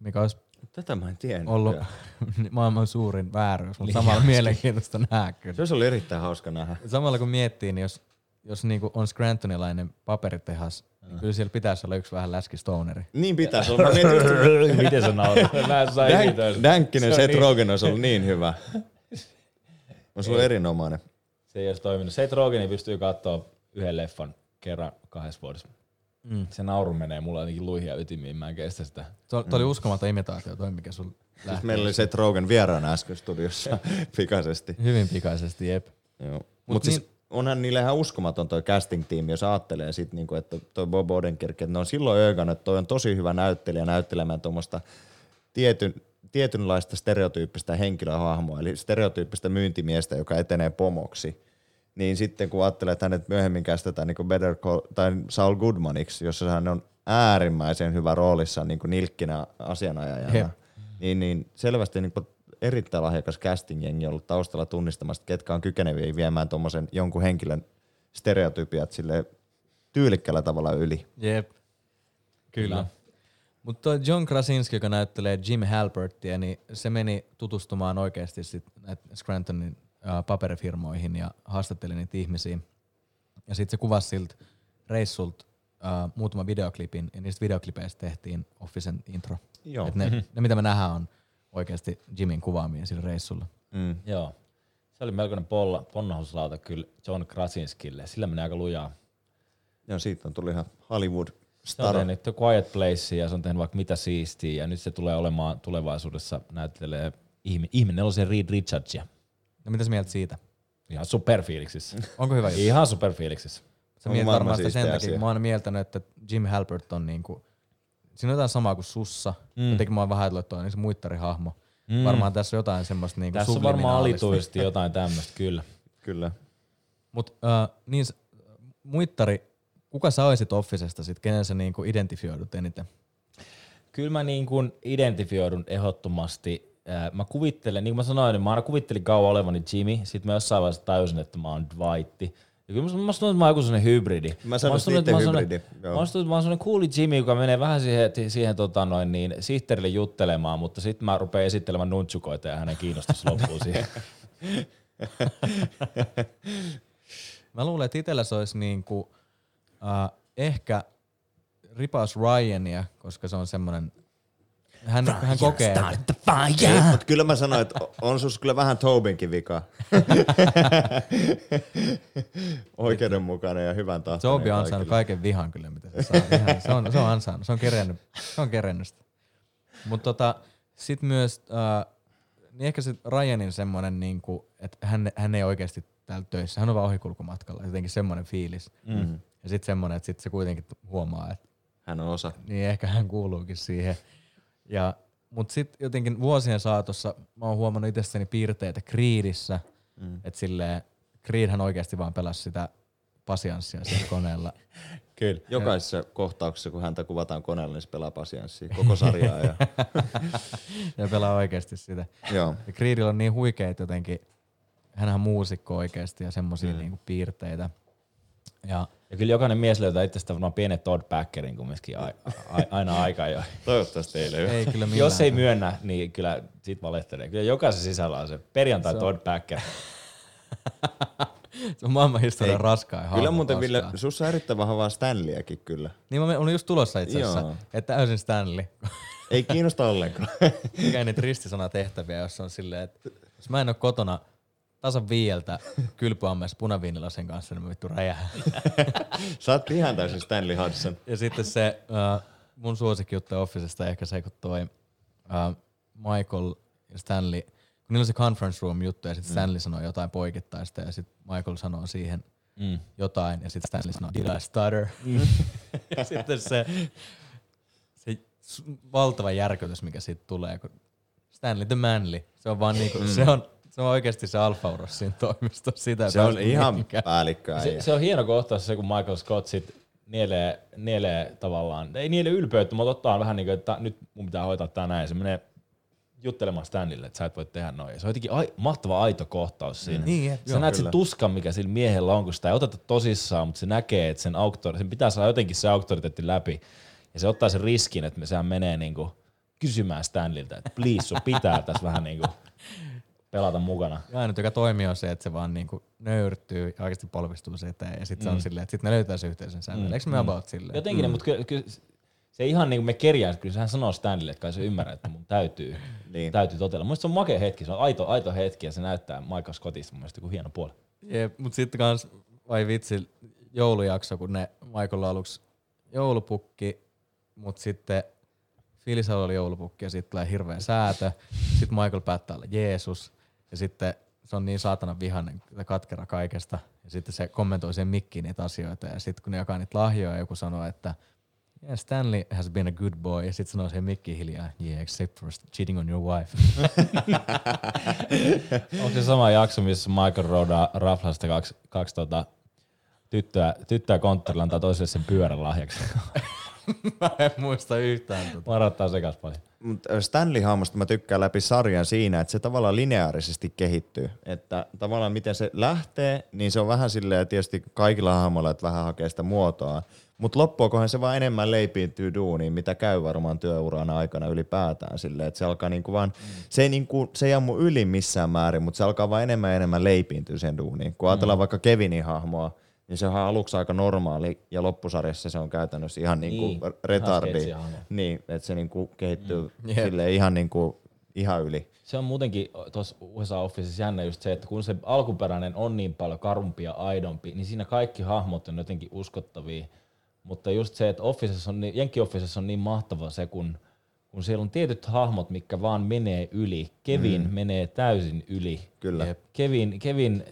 mikä olisi Tätä mä en tiennyt. ollut [LAUGHS] maailman suurin vääryys, mutta samalla mielenkiintoista nähdä kyllä. Se olisi ollut erittäin hauska nähdä. Samalla kun miettii, niin jos, jos niinku on Scrantonilainen paperitehas, niin kyllä siellä pitäisi olla yksi vähän läski stoneri. Niin pitäisi olla. Mietin, [LAUGHS] Miten sä naurat? [LAUGHS] Dänk- Dänkkinen Se on Seth niin- Rogen olisi ollut niin hyvä. Olisi ollut erinomainen. Se ei olisi toiminut. Seth Rogeni pystyy katsoa yhden leffan kerran kahdessa vuodessa. Mm. Se nauru menee mulla ainakin luihin ja ytimiin, mä en kestä sitä. Tuo mm. oli uskomaton imitaatio, toi mikä sun Siis lähti. meillä oli Seth Rogen vieraana äsken studiossa [LAUGHS] pikaisesti. Hyvin pikaisesti, jep. Joo. Mut, Mut siis niin- onhan niillä ihan uskomaton toi casting-tiimi, jos ajattelee sit niinku, että toi Bob Odenkirk, että ne on silloin öökannut, että toi on tosi hyvä näyttelijä näyttelemään tuommoista tietyn, tietynlaista stereotyyppistä henkilöhahmoa, eli stereotyyppistä myyntimiestä, joka etenee pomoksi. Niin sitten kun ajattelee, että hänet myöhemmin kästetään niin Better Call, tai Saul Goodmaniksi, jossa hän on äärimmäisen hyvä roolissa niin kuin nilkkinä asianajajana, Jep. niin, niin selvästi niin kuin erittäin lahjakas casting-jengi ollut taustalla tunnistamassa, ketkä on kykeneviä viemään tuommoisen jonkun henkilön stereotypiat sille tyylikkällä tavalla yli. Jep. Kyllä. Mutta John Krasinski, joka näyttelee Jim Halbertia, niin se meni tutustumaan oikeasti sit Scrantonin paperifirmoihin ja haastatteli niitä ihmisiä. Ja sitten se kuvasi siltä reissulta muutama videoklipin, ja niistä videoklipeistä tehtiin Officen intro. Joo. Et ne, ne, mitä me nähdään, on oikeasti Jimin kuvaamia sillä reissulla. Mm. Joo. Se oli melkoinen polla, ponnahuslauta kyllä John Krasinskille. Sillä meni aika lujaa. Joo, siitä on tullut ihan Hollywood Se on star. tehnyt The Quiet Place ja se on tehnyt vaikka mitä siistiä ja nyt se tulee olemaan tulevaisuudessa näyttelee ihme, ihme nelosen Reed Richardsia. No mitä sä mieltä siitä? Ihan superfiiliksissä. Onko hyvä juttu? Ihan superfiiliksissä. Sä mietit varmaan sitä sen takia, kun mä oon mieltänyt, että Jim Halpert on niinku, siinä on jotain samaa kuin sussa. Mm. Jotenkin mä oon vähän ajatellut, että on niin se muittarihahmo. Mm. Varmaan tässä on jotain semmoista niinku Tässä on varmaan alituisesti jotain tämmöistä, kyllä. Kyllä. Mut äh, niin muittari, kuka sä olisit Officesta sit, kenen sä niinku identifioidut eniten? Kyllä mä niin kuin identifioidun ehdottomasti. Mä kuvittelen, niin kuin mä sanoin, niin mä aina kuvittelin kauan olevani Jimmy, sitten mä jossain vaiheessa tajusin, että mä oon Dwight. Ja kyllä mä, mä sanoin, että mä oon joku sellainen hybridi. Mä sanoin, oon että että mä oon itse sellainen- hybridi. Mä oon että mä oon sellainen cooli Jimmy, joka menee vähän siihen, siihen tota noin, niin, sihteerille juttelemaan, mutta sitten mä rupean esittelemään nunchukoita ja hänen kiinnostus loppuu siihen. [LAUGHS] Mä luulen, että itellä se olisi niinku, äh, ehkä ripaus Ryania, koska se on semmonen, hän, hän kokee, että Ei, mutta kyllä mä sanoin, että on sus kyllä vähän Tobinkin vika. [LAUGHS] Oikeudenmukainen ja hyvän tahtoinen. Tobi on ansainnut kaiken vihan kyllä, mitä se saa. Ihan, se, on, se on ansainnut, se on kerennyt, se on kerennyt sitä. Mutta tota, sit myös, äh, niin ehkä se Ryanin semmonen, niinku, että hän, hän ei oikeasti täällä töissä, hän on vaan ohikulkumatkalla, jotenkin semmonen fiilis. Mm. Ja sitten semmonen, että sit se kuitenkin huomaa, että Hän on osa. niin ehkä hän kuuluukin siihen. Ja, mut sitten jotenkin vuosien saatossa mä oon huomannut itsessäni piirteitä Creedissä, mm. että silleen Creedhän oikeasti vaan pelasi sitä pasianssia siellä [LAUGHS] koneella. Kyllä. Jokaisessa kohtauksessa, kun häntä kuvataan koneella, niin se pelaa pasianssia koko sarjaa. Ja, [LAUGHS] ja pelaa oikeasti sitä. joo. Ja Creedillä on niin huikeita jotenkin, hänhän on muusikko oikeasti ja semmosia mm. niinku piirteitä. Ja Ja kyllä jokainen mies löytää itsestä varmaan pienen Todd Packerin kumminkin a- a- aina aika jo. [LAUGHS] Toivottavasti ei löydy. ei kyllä millään. Jos ei myönnä, niin kyllä sit valehtelee. Kyllä jokaisen sisällä on se perjantai Se on- Todd Packer. [LAUGHS] se on maailman historian raskain Kyllä muuten Ville, sussa on erittäin vahvaa Stanleyäkin kyllä. Niin mä olin just tulossa itse asiassa, Joo. että täysin Stanley. Ei kiinnosta ollenkaan. [LAUGHS] mikä niitä ristisanatehtäviä, jos on silleen, että jos mä en ole kotona tasan viieltä kylpyammeessa punaviinilasen kanssa, niin mä vittu räjähän. [LAUGHS] Sä oot ihan täysin Stanley Hudson. Ja sitten se uh, mun suosikkijuttu Officesta ehkä se, kun toi uh, Michael ja Stanley, kun niillä on se conference room juttu ja sitten Stanley sanoo jotain poikittaista ja sitten Michael sanoo siihen Mm. jotain ja sitten Stanley sanoo, did I stutter? [LAUGHS] ja sitten se, se valtava järkytys, mikä siitä tulee, kun Stanley the Manly, se on vaan niinku, se on, se on oikeasti se alfauros siinä toimistossa. Sitä Se on ihan mihinkään. päällikkö Se, se, on hieno kohtaus se, kun Michael Scott sit nielee, nielee tavallaan, ei nielee ylpeyttä, mutta ottaa vähän niin kuin, että nyt mun pitää hoitaa tää näin. Se menee juttelemaan Stanlille, että sä et voi tehdä noin. Se on jotenkin ai, mahtava aito kohtaus siinä. Niin, jep, sä joo, näet kyllä. sen tuskan, mikä sillä miehellä on, kun sitä ei oteta tosissaan, mutta se näkee, että sen, auktori- sen pitää saada jotenkin se auktoriteetti läpi. Ja se ottaa sen riskin, että me- sehän menee niinku kysymään Stanliltä, että please, sun pitää tässä vähän niinku pelata mukana. Ja ainut, joka toimii, on se, että se vaan niinku nöyrtyy ja oikeasti polvistuu se eteen. Ja sitten se on silleen, että sitten ne löytää se yhteisen sävelen. Mm, Eikö me about silleen? Jotenkin, mm. mutta kyllä, kyllä se ihan niin kuin me kerjään, kyllä sehän sanoo Stanleylle, että kai se ymmärrää, että mun täytyy, [LAUGHS] Niin. täytyy totella. Mun se on makea hetki, se on aito, aito hetki ja se näyttää Michael Scottista mun mielestä joku hieno puoli. Jep, mut sitten kans, vai vitsi, joulujakso, kun ne Michael aluksi joulupukki, mut sitten Filis oli joulupukki ja sitten tulee hirveä säätö. Sitten Michael päättää olla Jeesus ja sitten se on niin saatanan vihainen ja katkera kaikesta. Ja sitten se kommentoi sen mikkiin niitä asioita ja sitten kun ne jakaa niitä lahjoja, joku sanoo, että yeah, Stanley has been a good boy. Ja sitten sanoo siihen mikkiin hiljaa, yeah, except for cheating on your wife. [LAUGHS] Onko se sama jakso, missä Michael roudaa Raflasta kaksi, kaksi tota, tyttöä, tyttöä konttorilla antaa toiselle sen pyörän lahjaksi? [LAUGHS] [LAUGHS] Mä en muista yhtään tota. Varattaa sekas paljon. Mutta Stanley-hahmosta mä tykkään läpi sarjan siinä, että se tavallaan lineaarisesti kehittyy. Että tavallaan miten se lähtee, niin se on vähän silleen tietysti kaikilla hahmoilla, että vähän hakee sitä muotoa. Mutta loppuakohan se vaan enemmän leipiintyy duuniin, mitä käy varmaan työurana aikana ylipäätään silleen, että se alkaa niinku vaan, mm. se, ei niinku, se ei ammu yli missään määrin, mutta se alkaa vaan enemmän ja enemmän leipiintyä sen duuniin. Kun ajatellaan mm. vaikka Kevinin hahmoa, niin se on aluksi aika normaali ja loppusarjassa se on käytännössä ihan Niin, niin, ihan retardi. Niin, että se niinku kehittyy Jep. mm. silleen ihan, niinku, ihan yli. Se on muutenkin tuossa USA Officessa jännä just se, että kun se alkuperäinen on niin paljon karumpi ja aidompi, niin siinä kaikki hahmot on jotenkin uskottavia. Mutta just se, että Officessa on, niin- Jenkki Officessa on niin mahtava se, kun, kun siellä on tietyt hahmot, mitkä vaan menee yli. Kevin mm. menee täysin yli. Kyllä. Kevin, Kevin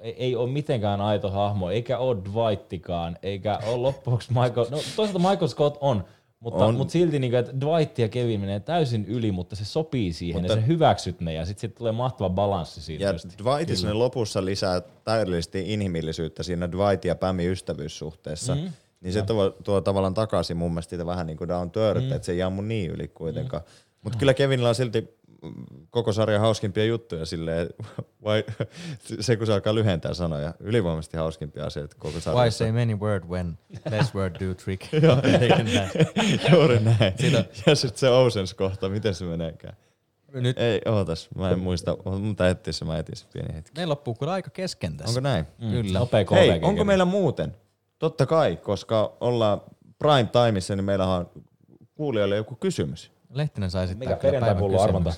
ei- ei ole mitenkään aito hahmo, eikä ole Dwighttikaan, eikä ole loppuksi Michael, no toisaalta Michael Scott on, mutta, On. mutta silti niin kuin, että Dwight ja Kevin menee täysin yli, mutta se sopii siihen Mutta- ja sä hyväksyt ne ja sitten sit tulee mahtava balanssi siitä. Ja just. Dwight sinne lopussa lisää täydellisesti inhimillisyyttä siinä Dwight ja Pamin ystävyyssuhteessa. Mhm. Mm-hmm. Niin se tuo, tuo tavallaan takaisin mun mielestä sitä vähän niin kuin down to earth, mm-hmm. että se ei ammu niin yli kuitenkaan. Mhm. Mutta kyllä Kevinillä on silti mm, koko sarjan hauskimpia juttuja silleen, vai, se kun se alkaa lyhentää sanoja, ylivoimaisesti hauskimpia asioita koko Why sarjassa. say many word when less word do trick? [LAUGHS] Juuri näin. Ja sitten se Oceans kohta, miten se meneekään? Nyt Ei, ootas, mä en muista, mutta etsiä se, mä etin se pieni hetki. meillä loppuu kyllä aika kesken tässä. Onko näin? Mm. Kyllä. Nopea Hei, onko meillä muuten? Totta kai, koska ollaan prime timeissa, niin meillä on kuulijoille joku kysymys. Lehtinen sai sitten Mikä perjantai-pullo arvonta?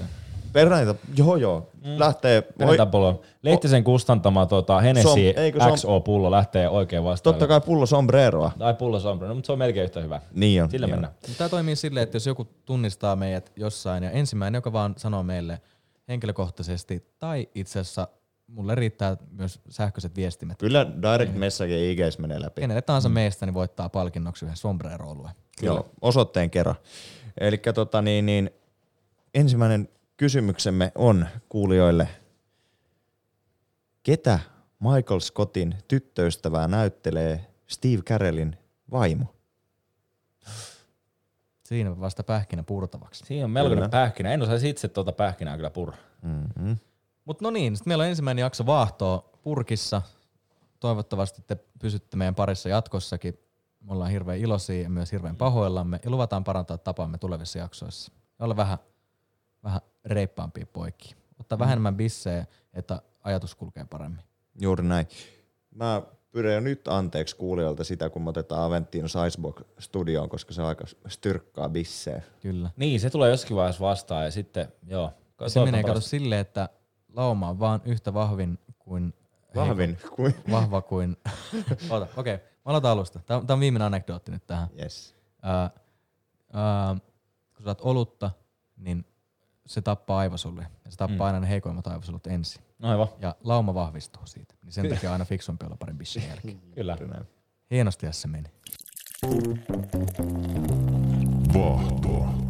Pernaita, joo joo, mm. lähtee, oi, Perjantai-pullo. Lehtisen kustantama tota, Hennessy XO-pullo lähtee oikein vastaan. totta kai pullo sombreroa. Tai pullo sombra, no, mutta se on melkein yhtä hyvä. Niin on. Sillä niin mennään. Tämä toimii silleen, että jos joku tunnistaa meidät jossain ja ensimmäinen, joka vaan sanoo meille henkilökohtaisesti tai itse asiassa mulle riittää myös sähköiset viestimet. Kyllä direct message ja IGS menee läpi. Kenelle tahansa meistä niin voittaa palkinnoksi yhden sombrero Joo, osoitteen kerran. Eli tota niin, niin, ensimmäinen kysymyksemme on kuulijoille, ketä Michael Scottin tyttöystävää näyttelee Steve Carellin vaimo? Siinä vasta pähkinä purtavaksi. Siinä on melkoinen Kyllä. pähkinä. En osaisi itse tuota pähkinää kyllä purra. Mm-hmm. Mutta no niin, sit meillä on ensimmäinen jakso vaahtoa purkissa. Toivottavasti te pysytte meidän parissa jatkossakin. Me ollaan hirveän iloisia ja myös hirveän pahoillamme ja luvataan parantaa tapaamme tulevissa jaksoissa. Ja olla vähän, vähän reippaampia poikia. Ottaa vähän enemmän bissejä, että ajatus kulkee paremmin. Juuri näin. Mä pyydän jo nyt anteeksi kuulijoilta sitä, kun me otetaan Aventino Icebox studioon, koska se on aika styrkkaa bissejä. Kyllä. Niin, se tulee jossakin vaiheessa vastaan ja sitten, joo. Se Toivotaan menee kato silleen, että lauma on vaan yhtä vahvin kuin Vahvin kuin... vahva kuin... [LAUGHS] Ota, okei. Okay. Mä aloitan alusta. Tämä on, viimeinen anekdootti nyt tähän. Yes. Ää, ää, kun sä saat olutta, niin se tappaa aivosulle. Ja se tappaa aina ne heikoimmat aivosolut ensin. No aivan, Ja lauma vahvistuu siitä. Niin sen takia aina fiksumpi olla parin bissin jälkeen. [LAUGHS] kyllä. Hienosti se meni. Vahto.